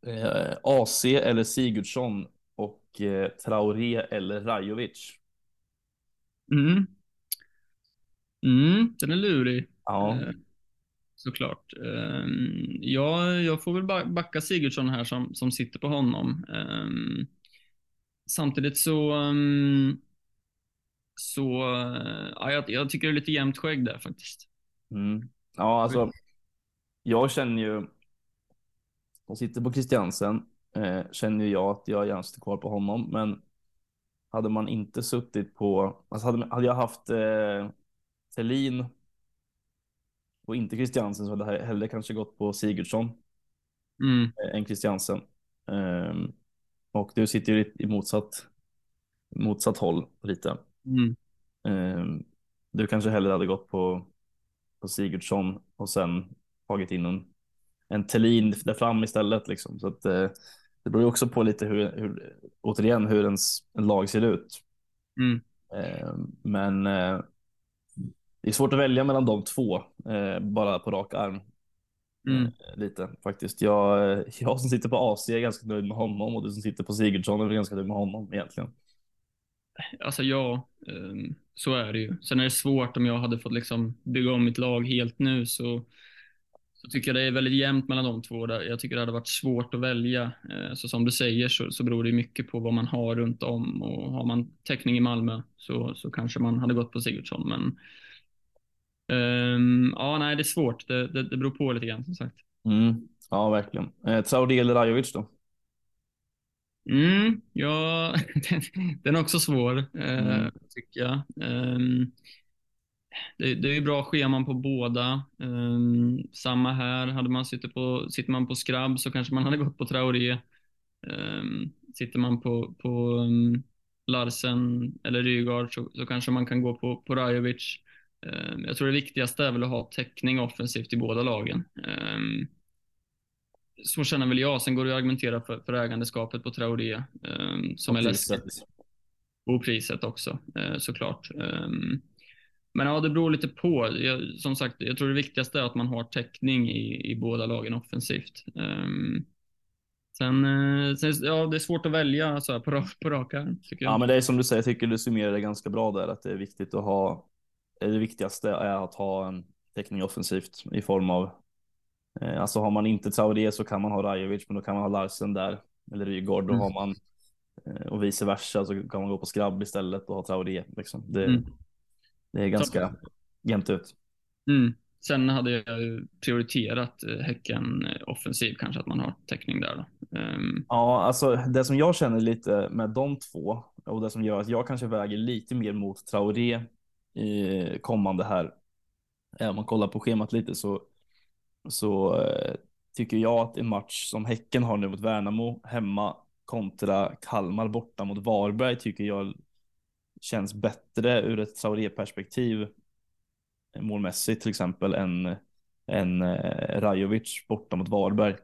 eh, AC eller Sigurdsson och uh, Traoré eller Rajovic. Mm. Mm, den är lurig. Ja. Uh, såklart. Um, ja, jag får väl backa Sigurdsson här som, som sitter på honom. Um, samtidigt så, um, så ja, jag, jag, tycker det är lite jämnt skägg där faktiskt. Mm. Ja, alltså. Jag känner ju. De sitter på Christiansen. eh, känner jag att jag gärna sitter kvar på honom. Men hade man inte suttit på, alltså hade, hade jag haft eh, Thelin och inte Christiansen så hade jag hellre kanske gått på Sigurdsson Mm. eh, än Christiansen. Ehm, och du sitter ju i motsatt, motsatt håll lite. Mm. Ehm, du kanske hellre hade gått på, på Sigurdsson och sen tagit in en, en Thelin där fram istället. Liksom. Så att, eh, det beror ju också på lite hur, hur återigen, hur ens lag ser ut. Mm. Ehm, men eh, det är svårt att välja mellan de två, eh, bara på rak arm. Mm. Eh, lite faktiskt. Jag, eh, jag som sitter på AC är ganska nöjd med honom och du som sitter på Sigurdsson är ganska nöjd med honom egentligen. Alltså ja, ehm, så är det ju. Sen är det svårt om jag hade fått liksom bygga om mitt lag helt nu så, så tycker jag det är väldigt jämnt mellan de två. Jag tycker det hade varit svårt att välja. Eh, Så som du säger så, så beror det mycket på vad man har runt om och har man täckning i Malmö så, så kanske man hade gått på Sigurdsson. Men ehm, ja, nej, det är svårt. Det, det, det beror på lite grann som sagt. Mm. Ja, verkligen. Eh, Traoré eller Rajovic då? Mm, ja, den, den är också svår, eh, Mm. tycker jag. Ehm, det, det är ju bra scheman på båda. Ehm, samma här, hade man suttit på, sitter man på skrabb så kanske man hade gått på Traoré. Ehm, sitter man på, på um, Larsen eller Rygaard så, så kanske man kan gå på, på Rajovic. Ehm, jag tror det viktigaste är väl att ha täckning offensivt i båda lagen. Ehm, så känner väl jag. Sen går det att argumentera för, för ägandeskapet på Traoré ehm, som Och är läskigt. Och priset också eh, såklart. Men ja, det beror lite på. Jag, som sagt, jag tror det viktigaste är att man har täckning i, i båda lagen offensivt. Sen, eh, sen, ja, det är svårt att välja så här, på, på rak arm. Ja, men det är som du säger, jag tycker du summerar det ganska bra där, att det är viktigt att ha, det viktigaste är att ha en täckning offensivt i form av, eh, alltså har man inte Traoré så kan man ha Rajovic, men då kan man ha Larsen där, eller Rygaard, då Mm. har man, eh, och vice versa, så kan man gå på Skrabb istället och ha Traoré. Liksom. Det, Mm. det är ganska jämnt ut. Mm. Sen hade jag prioriterat eh, Häcken eh, offensiv, kanske att man har täckning där. Då. Ehm, Ja, alltså det som jag känner lite med de två och det som gör att jag kanske väger lite mer mot Traoré i kommande här. eh, Om man kollar på schemat lite så, så eh, tycker jag att en match som Häcken har nu mot Värnamo hemma kontra Kalmar borta mot Varberg tycker jag känns bättre ur ett Traoré-perspektiv eh, målmässigt till exempel än, än Rajovic borta mot Varberg.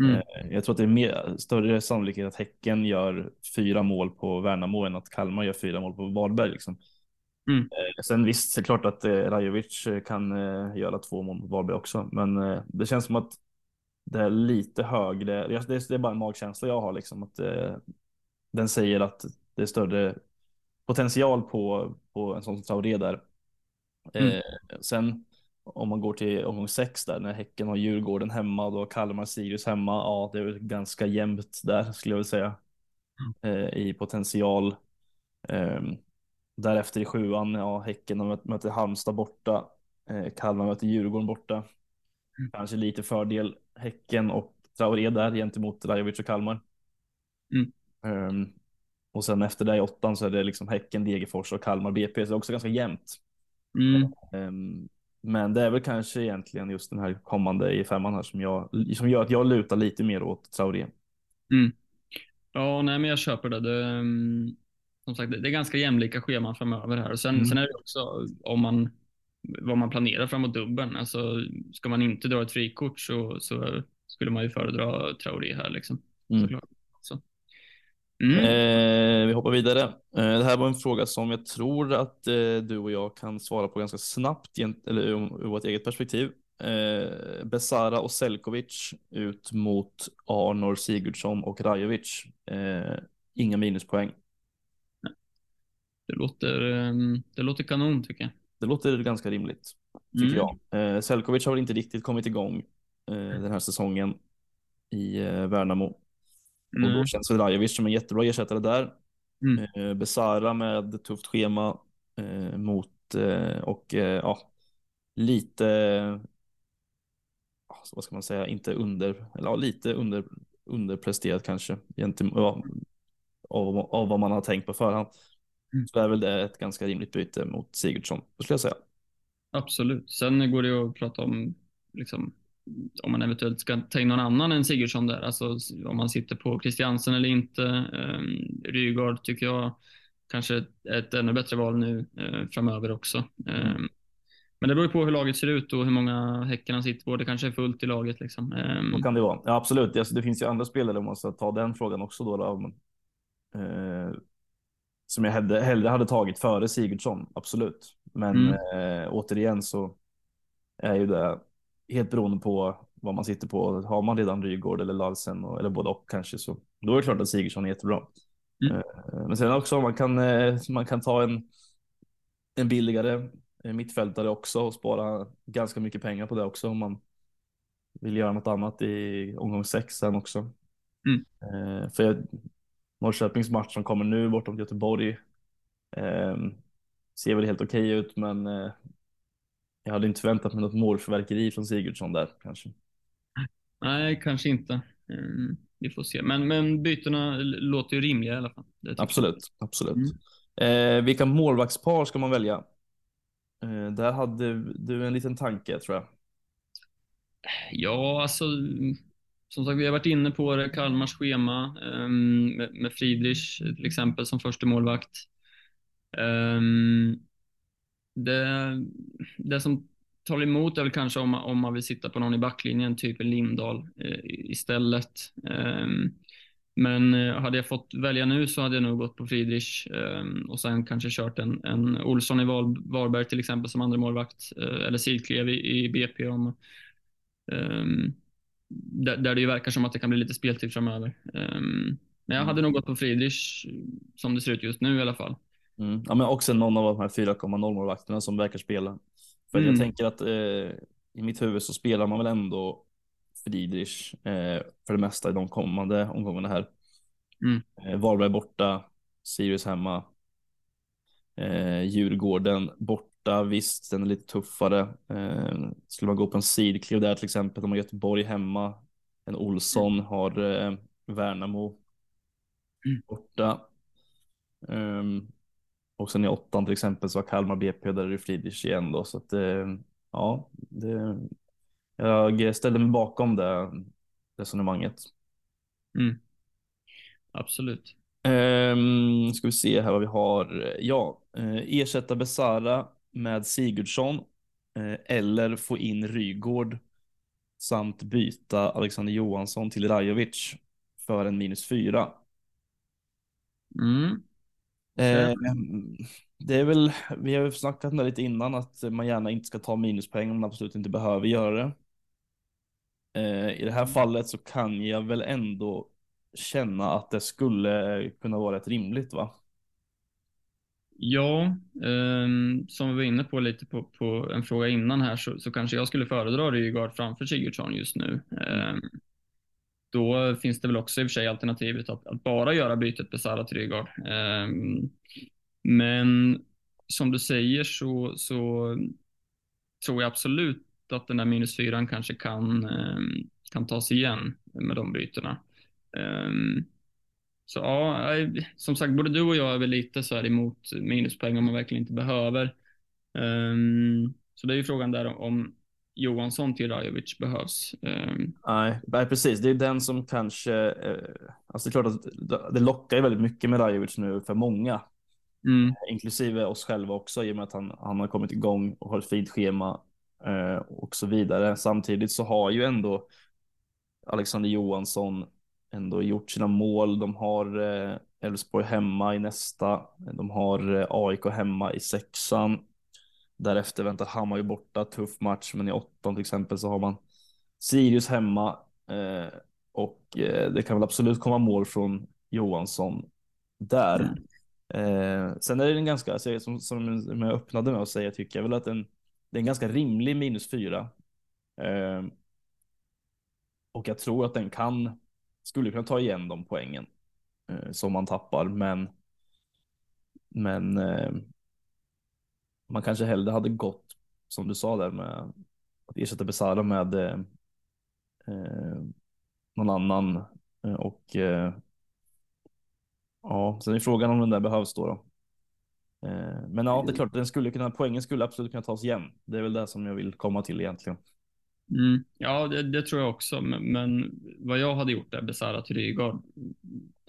mm. Jag tror att det är mer, större sannolikhet att Häcken gör fyra mål på Värnamo än att Kalmar gör fyra mål på Varberg. Liksom. Mm. Eh, Sen visst, det är klart att eh, Rajovic eh, kan göra två mål mot Varberg också, men det känns som att det är lite högre. Det är, bara en magkänsla jag har, liksom, att den säger att det är större potential på, på en sån som Traoré där. Mm. Sen om man går till omgång sex där när Häcken har Djurgården hemma och då har Kalmar Sirius hemma. Ja, det är väl ganska jämnt där skulle jag vilja säga eh, i potential. Ehm, därefter i sjuan, ja, Häcken möter, Halmstad borta. Eh, Kalmar möter Djurgården borta. Mm. Kanske lite fördel Häcken och Traoré där gentemot Rajovic och Kalmar. Mm. Ehm, och sen efter det i åttan så är det liksom Häcken, Degerfors och Kalmar BP. Så det är också ganska jämnt. Mm. Ehm, Men det är väl kanske egentligen just den här kommande i femman här som, jag, som gör att jag lutar lite mer åt Traoré. Ja, nej, men jag köper det. det mm, som sagt, det är ganska jämlika scheman framöver här. Och sen, Mm. sen är det också om man, vad man planerar framåt dubbeln. Alltså, ska man inte dra ett frikort så, så skulle man ju föredra Traoré här. Liksom, Mm. Så. Mm. Eh, vi hoppar vidare. Eh, det här var en fråga som jag tror att eh, du och jag kan svara på ganska snabbt, eller ur, ur vårt eget perspektiv. Eh, Besara och Selkovic ut mot Arnor Sigurdsson och Rajovic. Eh, inga minuspoäng. Det, låter, mm, det låter kanon tycker jag. Det låter ganska rimligt, tycker Mm. jag. Eh, Selkovic har väl inte riktigt kommit igång eh, den här säsongen i eh, Värnamo. Och då känns väl Rajovic som en jättebra ersättare där. Mm. Eh, Besara med tufft schema eh, mot eh, och eh, ja, lite, vad ska man säga, inte under, eller ja, lite under underpresterat kanske gentemot ja, av, av vad man har tänkt på förhand. Mm. Så är väl det ett ganska rimligt byte mot Sigurdsson, skulle jag säga. Absolut. Sen går det ju att prata om liksom, om man eventuellt ska ta in någon annan än Sigurdsson där, alltså om man sitter på Christiansen eller inte. Um, Rygaard tycker jag kanske är ett ännu bättre val nu uh, framöver också. Um, men det beror ju på hur laget ser ut och hur många Häckarna sitter på. Det kanske är fullt i laget. Liksom. Um, så kan det vara. Ja, absolut. Det, det finns ju andra spelare om man ska ta den frågan också. Då, då uh, som jag hellre, hellre hade tagit före Sigurdsson, absolut. Men mm. uh, återigen så är ju det helt beroende på vad man sitter på. Har man redan Rygård eller Larsen och, eller både och kanske så då är det klart att Sigurdsson är jättebra. Mm. Uh, men sen också man kan man kan ta en en billigare Eh, mittfältare också och spara ganska mycket pengar på det också om man vill göra något annat i omgång sex sen också. Mm. Eh, för jag, Norrköpings match som kommer nu bortom Göteborg eh, ser väl helt okej ut men eh, jag hade inte förväntat mig något målförverkeri från Sigurdsson där kanske. Nej, kanske inte. Mm, vi får se. Men, men bytena låter ju rimliga i alla fall. Absolut, absolut. Mm. Eh, vilka målvaktspar ska man välja? Eh, där hade du en liten tanke tror jag. Ja, alltså som sagt, vi har varit inne på det, Kalmars schema um, med, med Friedrich till exempel som första målvakt. Um, det, det som talar emot är väl kanske om, om man vill sitta på någon i backlinjen, typ Lindahl uh, istället. Um, men eh, hade jag fått välja nu så hade jag nog gått på Friedrich och sen kanske kört en, en Olsson i Val, Varberg till exempel som andra målvakt eh, eller Sidklev i, i BP om um, där, där, det ju verkar som att det kan bli lite speltid framöver. Um, men jag hade nog gått på Friedrich som det ser ut just nu i alla fall. Mm. Ja, men också någon av de här 4,0 målvakterna som verkar spela. För mm. jag tänker att eh, i mitt huvud så spelar man väl ändå Friedrich eh, för det mesta i de kommande omgångarna här. Mm. Eh, Varberg borta, Sirius hemma, eh, Djurgården borta. Visst, den är lite tuffare. Eh, skulle man gå på en sidkliv där till exempel, de har Göteborg hemma, en Olsson mm. har eh, Värnamo mm. borta. Um, och sen i åttan till exempel så har Kalmar BP där är det Friedrich igen då. Så att eh, ja, det, jag ställer mig bakom det resonemanget. Mm. Absolut. Um, ska vi se här vad vi har. Ja, uh, ersätta Besara med Sigurdsson uh, eller få in Rygård samt byta Alexander Johansson till Rajovic för en minus fyra. Mm. Uh, det är väl, vi har ju snackat om det lite innan att man gärna inte ska ta minuspoäng om man absolut inte behöver göra det. Eh, I det här fallet så kan jag väl ändå känna att det skulle kunna vara rätt rimligt va? Ja, eh, som vi var inne på lite på, på en fråga innan här så, så kanske jag skulle föredra Rygaard framför Sigurdsson just nu. Eh, då finns det väl också i och för sig alternativet att, att bara göra bytet Besara till Rygaard. Eh, men som du säger så, så tror jag absolut att den där minus fyran kanske kan, ehm, kan tas igen med de bytena. Ehm, så ja, som sagt, både du och jag är väl lite så här emot minuspoäng om man verkligen inte behöver. Ehm, så det är ju frågan där om Johansson till Rajovic behövs. Nej, nej, precis. Det är den som kanske, eh, alltså det är klart att det lockar ju väldigt mycket med Rajovic nu för många. Mm. Inklusive oss själva också i och med att han, han har kommit igång och har ett fint schema Eh, och så vidare. Samtidigt så har ju ändå Alexander Johansson ändå gjort sina mål. De har eh, Elfsborg hemma i nästa. De har eh, AIK hemma i sexan. Därefter väntar Hammarby borta, tuff match, men i åttan till exempel så har man Sirius hemma och det kan väl absolut komma mål från Johansson där. Mm. sen är det en ganska, alltså, som, som jag öppnade med att säga, tycker jag väl att en det är en ganska rimlig minus fyra. Eh, och jag tror att den kan, skulle kunna ta igen de poängen eh, som man tappar, men men eh, man kanske hellre hade gått, som du sa där, med att ersätta Besara med eh, någon annan Eh, och eh, ja, sen är frågan om den där behövs då. då. Eh, men ja, det är klart, den skulle kunna, poängen skulle absolut kunna tas igen. Det är väl det som jag vill komma till egentligen. Mm. Ja, det, det, tror jag också. Men, men, vad jag hade gjort är besvärat Rygaard.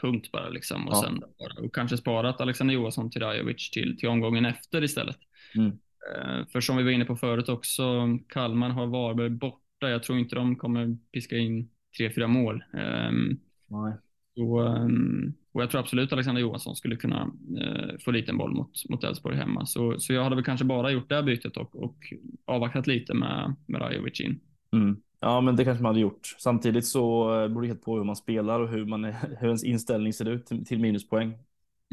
Punkt bara liksom. Och, ja. sen, och kanske sparat Alexander Johansson till Rajovic till, till omgången efter istället. Mm. Eh, för som vi var inne på förut också, Kalmar har Varberg borta. Jag tror inte de kommer piska in tre, fyra mål. Um, Nej. Så, um, och jag tror absolut Alexander Johansson skulle kunna uh, få lite en boll mot, mot Elfsborg hemma. Så, så jag hade väl kanske bara gjort det här bytet och, och avvaktat lite med, med Rajovic in. Mm. Ja, men det kanske man hade gjort. Samtidigt så eh, beror det helt på hur man spelar och hur, man hur ens inställning ser ut till minuspoäng.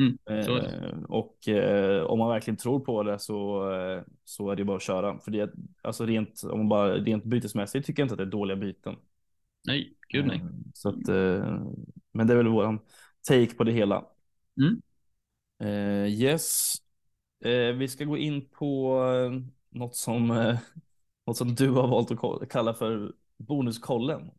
Mm, eh, och eh, om man verkligen tror på det så, eh, så är det bara att köra. För det, alltså rent, om man bara, rent bytesmässigt tycker jag inte att det är dåliga byten. Nej, gud nej. Eh, så att, eh, men det är väl våran take på det hela. Mm. yes, vi ska gå in på något som något som du har valt att kalla för bonuskollen.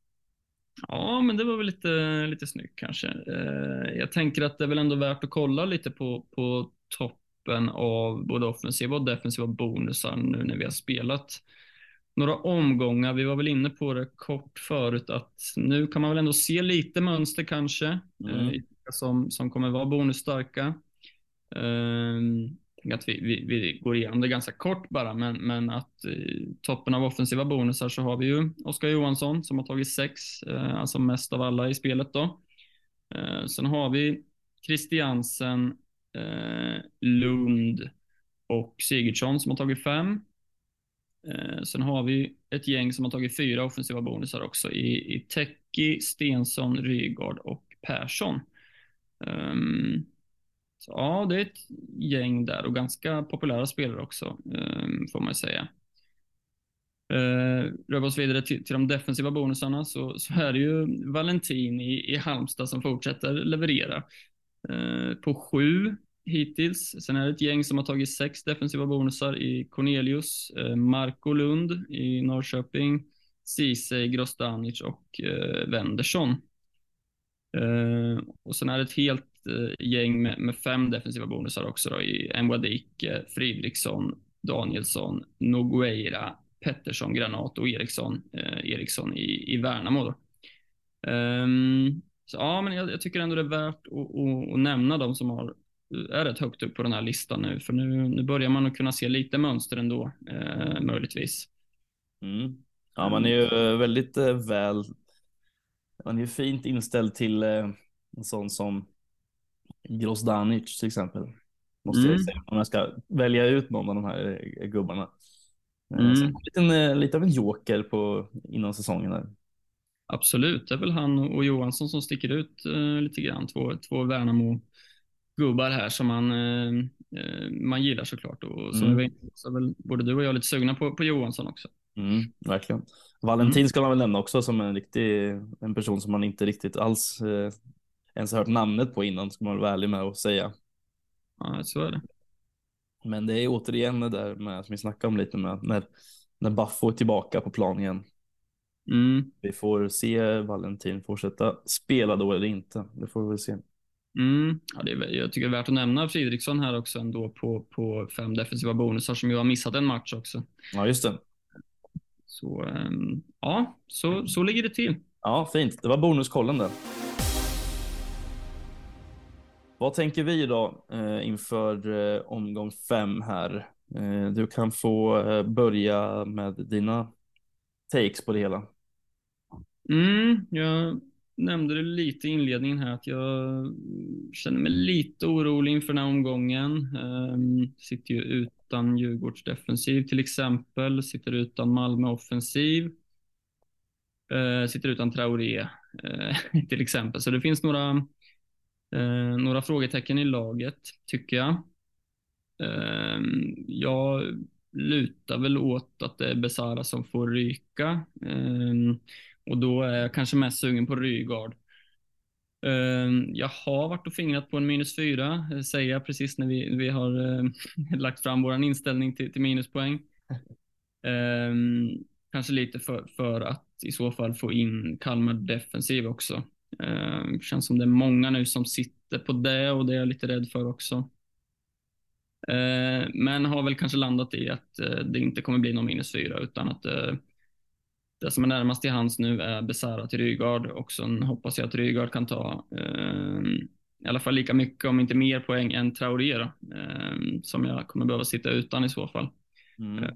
Ja, men det var väl lite, lite snyggt kanske. Eh, jag tänker att det är väl ändå värt att kolla lite på, på toppen av både offensiva och defensiva bonusar nu när vi har spelat några omgångar. Vi var väl inne på det kort förut att nu kan man väl ändå se lite mönster kanske mm. eh, som, som kommer vara bonusstarka. Eh, att vi, vi, vi, går igenom det ganska kort bara, men, men att i toppen av offensiva bonusar så har vi ju Oskar Johansson som har tagit sex, eh, alltså mest av alla i spelet då. Eh, sen har vi Christiansen, eh, Lund och Sigurdsson som har tagit fem. Eh, sen har vi ett gäng som har tagit fyra offensiva bonusar också i, i Tecki, Stensson, Rygaard och Persson. Um, så, ja, det är ett gäng där och ganska populära spelare också, ehm, får man säga. Uh, rör vi oss vidare till, till, de defensiva bonusarna så, så är det ju Valentin i, i Halmstad som fortsätter leverera. Uh, på sju hittills. Sen är det ett gäng som har tagit sex defensiva bonusar i Cornelius, uh, Marco Lund i Norrköping, Ceesay, Grostanic och uh, Wendersson. Och sen är det ett helt gäng med, med, fem defensiva bonusar också då, i Mbwadike, Fridriksson, Danielsson, Nogueira, Pettersson, Granat och Eriksson, uh, Eriksson i, i Värnamo. Då. Um, så ja, men jag, jag, tycker ändå det är värt att, att, att nämna de som har, är rätt högt upp på den här listan nu, för nu, nu börjar man att kunna se lite mönster ändå, eh, möjligtvis. Mm. Ja, man är ju väldigt eh, väl man är ju fint inställd till eh, en sån som Grozdanic till exempel. Måste mm. jag säga. Om jag ska välja ut någon av de här eh, gubbarna. Eh, mm. liten, eh, lite av en joker på, innan säsongen. Där. Absolut, det är väl han och Johansson som sticker ut uh, lite grann. Två, två Värnamo-gubbar här som man, uh, man gillar såklart. Och som mm. vi så är väl både du och jag lite sugna på, på Johansson också. Mm, verkligen. Valentin mm. ska man väl nämna också som en riktig, en person som man inte riktigt alls eh, ens hört namnet på innan, ska man vara ärlig med att säga. Ja, så är det. Men det är återigen det där med, som vi snackade om lite med, när, när Baffo är tillbaka på plan igen. Mm. Vi får se Valentin fortsätta spela då eller inte. Det får vi väl se. Mm. Ja, det är, jag tycker det är värt att nämna Fridriksson här också ändå på, på fem defensiva bonusar som ju har missat en match också. Ja, just det. Så ehm, ja, så, så ligger det till. Ja, fint. Det var bonuskollen där. Vad tänker vi då eh, inför eh, omgång fem här? Eh, du kan få eh, börja med dina takes på det hela. Mm, jag nämnde det lite i inledningen här att jag känner mig lite orolig inför den här omgången. Um, sitter ju utan Djurgårds defensiv till exempel, sitter utan Malmö offensiv. Uh, sitter utan Traoré uh, till exempel. Så det finns några, Eh, några frågetecken i laget tycker jag. Eh, jag lutar väl åt att det är Besara som får ryka. Eh, och då är jag kanske mest sugen på Rygaard. Eh, jag har varit och fingrat på en minus fyra, eh, säger jag precis när vi, vi har eh, lagt fram vår inställning till, till minuspoäng. Eh, kanske lite för, för att i så fall få in Kalmar defensiv också. Eh, känns som det är många nu som sitter på det och det är jag lite rädd för också. Eh, men har väl kanske landat i att eh, det inte kommer bli någon minus fyra utan att eh, det som är närmast i hands nu är Besara till Rygaard och sen hoppas jag att Rygaard kan ta eh, i alla fall lika mycket, om inte mer poäng än Traoré då, som jag kommer behöva sitta utan i så fall. Mm.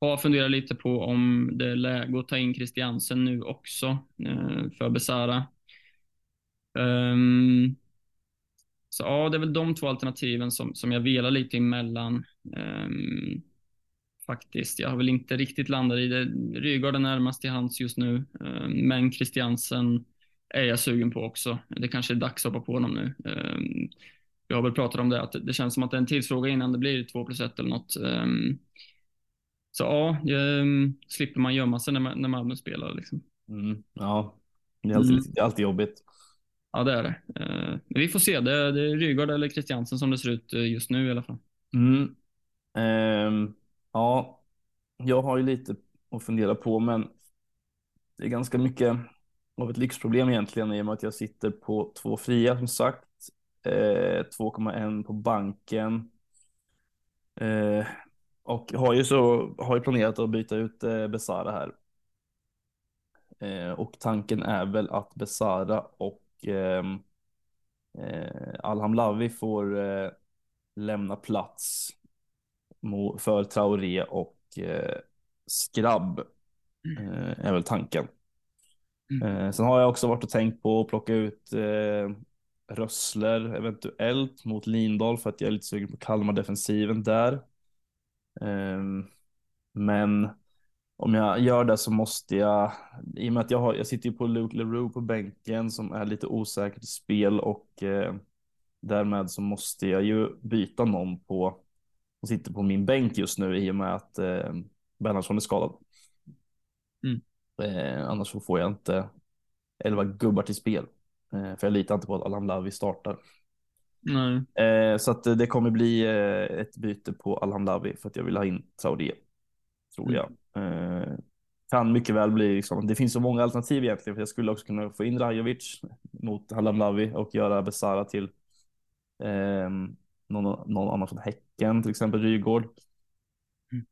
Har funderat lite på om det är läge att ta in Christiansen nu också för Besara. Um, så ja, det är väl de två alternativen som, som jag velar lite emellan. Um, faktiskt. Jag har väl inte riktigt landat i det. Rygaard är närmast till hands just nu, um, men Christiansen är jag sugen på också. Det kanske är dags att hoppa på honom nu. Um, jag har väl pratat om det, att det känns som att det är en tidsfråga innan det blir två plus ett eller något. så ja, slipper man gömma sig när, när Malmö spelar. Liksom. Mm, ja, det är alltid, mm. det är alltid jobbigt. Ja, det är det. Eh, men vi får se. Det är, det är Rygaard eller Christiansen som det ser ut eh, just nu i alla fall. Mm. Um, ja, jag har ju lite att fundera på, men det är ganska mycket av ett lyxproblem egentligen i och med att jag sitter på två fria som sagt. Eh, 2,1 på banken. Eh, och har ju så har ju planerat att byta ut eh, Besara här. Eh, och tanken är väl att Besara och eh, Alham Lavi får eh, lämna plats för Traoré och eh, Skrabb mm. är väl tanken. Mm. Sen har jag också varit och tänkt på att plocka ut Rössler eventuellt mot Lindahl för att jag är lite sugen på Kalmar defensiven där. Ehm, men om jag gör det så måste jag, i och med att jag, har, jag sitter ju på Luke Leroux på bänken som är lite osäkert spel och eh, därmed så måste jag ju byta någon på som sitter på min bänk just nu i och med att eh, Bernhardsson är skadad. Mm. Eh, annars så får jag inte elva gubbar till spel. Eh, för jag litar inte på att Alham Lavi startar. Eh, så att det kommer bli eh, ett byte på Alham Lavi för att jag vill ha in Traoré. Tror mm. jag. Eh, kan mycket väl bli liksom, det finns så många alternativ egentligen. För jag skulle också kunna få in Rajovic mot Halamlavi och göra Besara till eh, någon, någon annan från Häcken, till exempel Rygård. Mm.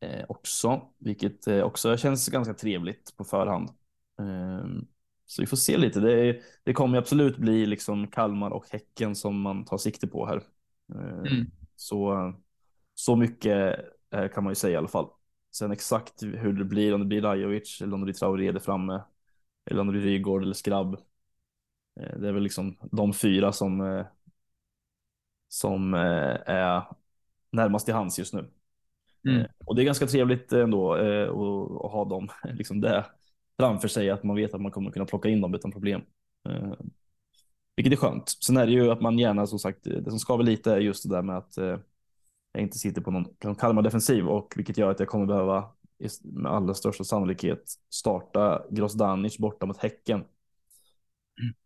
Eh, också, vilket eh, också känns ganska trevligt på förhand. Eh, så vi får se lite. Det, det kommer absolut bli liksom Kalmar och Häcken som man tar sikte på här. Eh, mm. Så, så mycket eh, kan man ju säga i alla fall. Sen exakt hur det blir, om det blir Rajovic eller om det blir Traoré där framme. Eller om det blir Rygaard eller Skrabb. Eh, det är väl liksom de fyra som, eh, som eh, är närmast i hands just nu. Mm. Och det är ganska trevligt ändå att ha dem liksom det framför sig, att man vet att man kommer kunna plocka in dem utan problem. Vilket är skönt. Sen är det ju att man gärna, som sagt, det som skaver lite är just det där med att jag inte sitter på någon Kalmar defensiv och vilket gör att jag kommer behöva med allra största sannolikhet starta Grozdanic borta mot Häcken.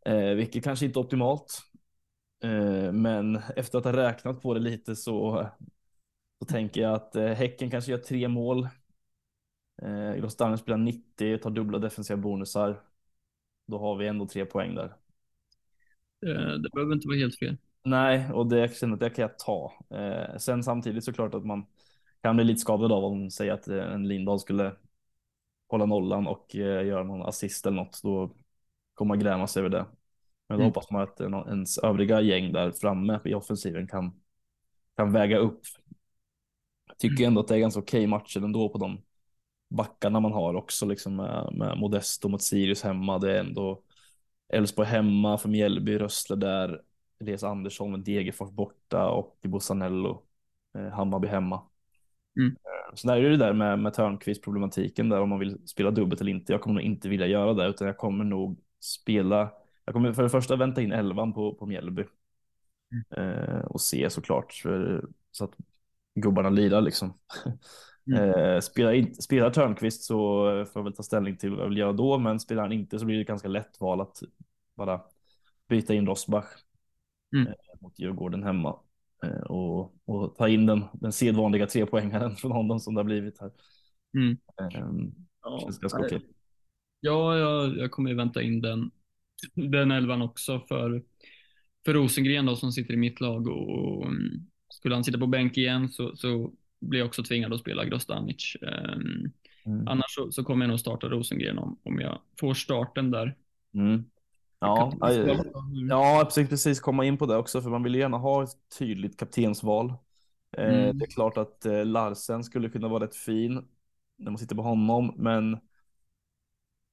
Mm. Eh, vilket kanske inte är optimalt. Eh, men efter att ha räknat på det lite så, så tänker jag att eh, Häcken kanske gör tre mål. Eh, Grozdanic spelar 90, tar dubbla defensiva bonusar. Då har vi ändå tre poäng där. Eh, det behöver inte vara helt fel. Nej, och det känner att det kan jag ta. Eh, sen samtidigt såklart att man kan bli lite skadad av om säger att eh, en Lindahl skulle hålla nollan och eh, göra någon assist eller något. Då kommer man gräma sig över det. Men då mm. hoppas man att eh, ens övriga gäng där framme i offensiven kan, kan väga upp. Jag tycker ändå att det är ganska okej matcher ändå på de backarna man har också liksom med, med Modesto mot Sirius hemma. Det är ändå Elfsborg hemma för Mjällby, Rössle där. Elias Andersson med Degerfors borta och Bosanello, eh, Hammarby hemma. Mm. Eh, så där är det där med, med Törnqvist problematiken där om man vill spela dubbelt eller inte. Jag kommer nog inte vilja göra det utan jag kommer nog spela. Jag kommer för det första vänta in elvan på, på Mjällby mm. eh, och se såklart för, så att gubbarna lirar liksom. Mm. Eh, spelar, inte, spelar Törnqvist så får jag väl ta ställning till vad jag vill göra då, men spelar han inte så blir det ganska lätt val att bara byta in Rosbach mm. Eh, mot Djurgården hemma eh, och, och ta in den, den sedvanliga trepoängaren från honom som det har blivit här. Mm. Um, ja, okej. Ja, jag, jag kommer ju vänta in den den elvan också för, för Rosengren då, som sitter i mitt lag. Och, mm, skulle han sitta på bänk igen så, så blir jag också tvingad att spela Grostanic. Um, mm. Annars så, så, kommer jag nog starta Rosengren om, om jag får starten där. Mm. Ja, ja, jag försökte precis komma in på det också, för man vill gärna ha ett tydligt kaptensval. Eh, mm. Det är klart att eh, Larsen skulle kunna vara rätt fin när man sitter på honom, men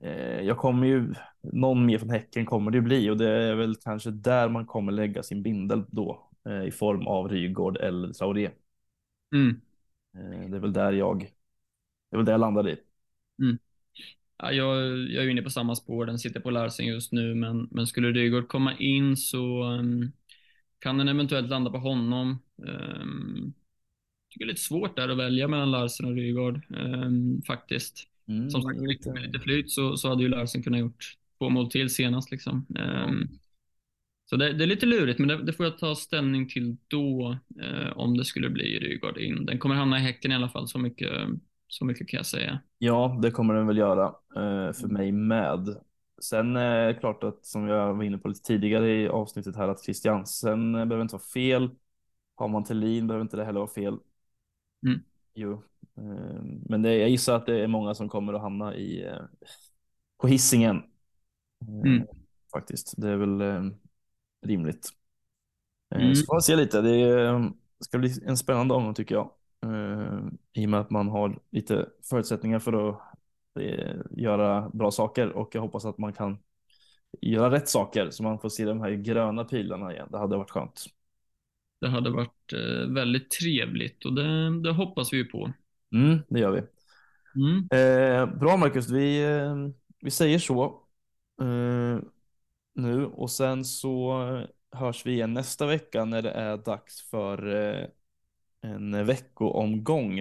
eh, jag kommer ju, någon mer från Häcken kommer det bli och det är väl kanske där man kommer lägga sin bindel då i form av Rygård eller Traoré. Mm. Det är väl där jag, det är väl där jag landar i. Mm. Ja, jag, jag är inne på samma spår, den sitter på Larsen just nu, men, men skulle Rygård komma in så um, kan den eventuellt landa på honom. Um, tycker det är lite svårt där att välja mellan Larsen och Rygaard um, faktiskt. Mm, Som sagt, lite. med lite flyt så, så hade ju Larsen kunnat gjort två mål till senast. Liksom. Um, så det, det, är lite lurigt, men det, det, får jag ta ställning till då uh, om det skulle bli Rygaard in. Den kommer hamna i Häcken i alla fall, så mycket, så mycket kan jag säga. Ja, det kommer den väl göra uh, för mig med. Sen är det klart att som jag var inne på lite tidigare i avsnittet här att Christiansen behöver inte vara fel. Har man Thelin behöver inte det heller vara fel. Mm. Jo, men det, jag gissar att det är många som kommer att hamna i eh, på hissingen. Mm. Faktiskt, det är väl rimligt. Mm. Så får se lite. Det ska bli en spännande omgång tycker jag. I och med att man har lite förutsättningar för att eh, göra bra saker och jag hoppas att man kan göra rätt saker så man får se de här gröna pilarna igen. Det hade varit skönt. Det hade varit eh, väldigt trevligt och det, det hoppas vi på. Mm, det gör vi. Mm. Eh, bra Marcus, vi, eh, vi säger så eh, nu och sen så hörs vi igen nästa vecka när det är dags för eh, en veckoomgång.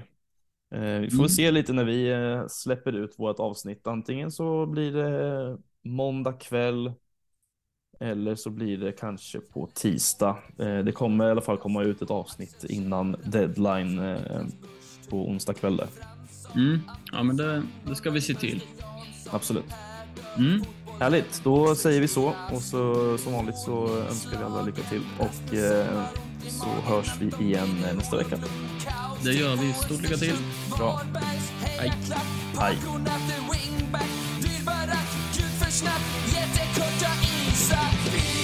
Eh, vi får mm. se lite när vi släpper ut vårt avsnitt. Antingen så blir det måndag kväll eller så blir det kanske på tisdag. Eh, det kommer i alla fall komma ut ett avsnitt innan deadline eh, på onsdag kväll. Mm. Ja, men det, det, ska vi se till. Absolut. Mm. Härligt, då säger vi så och så som vanligt så önskar vi alla lycka till och eh, så hörs vi igen nästa vecka. Det gör vi. Stort lycka till. Bra. Hej. Hej. Jättekorta isar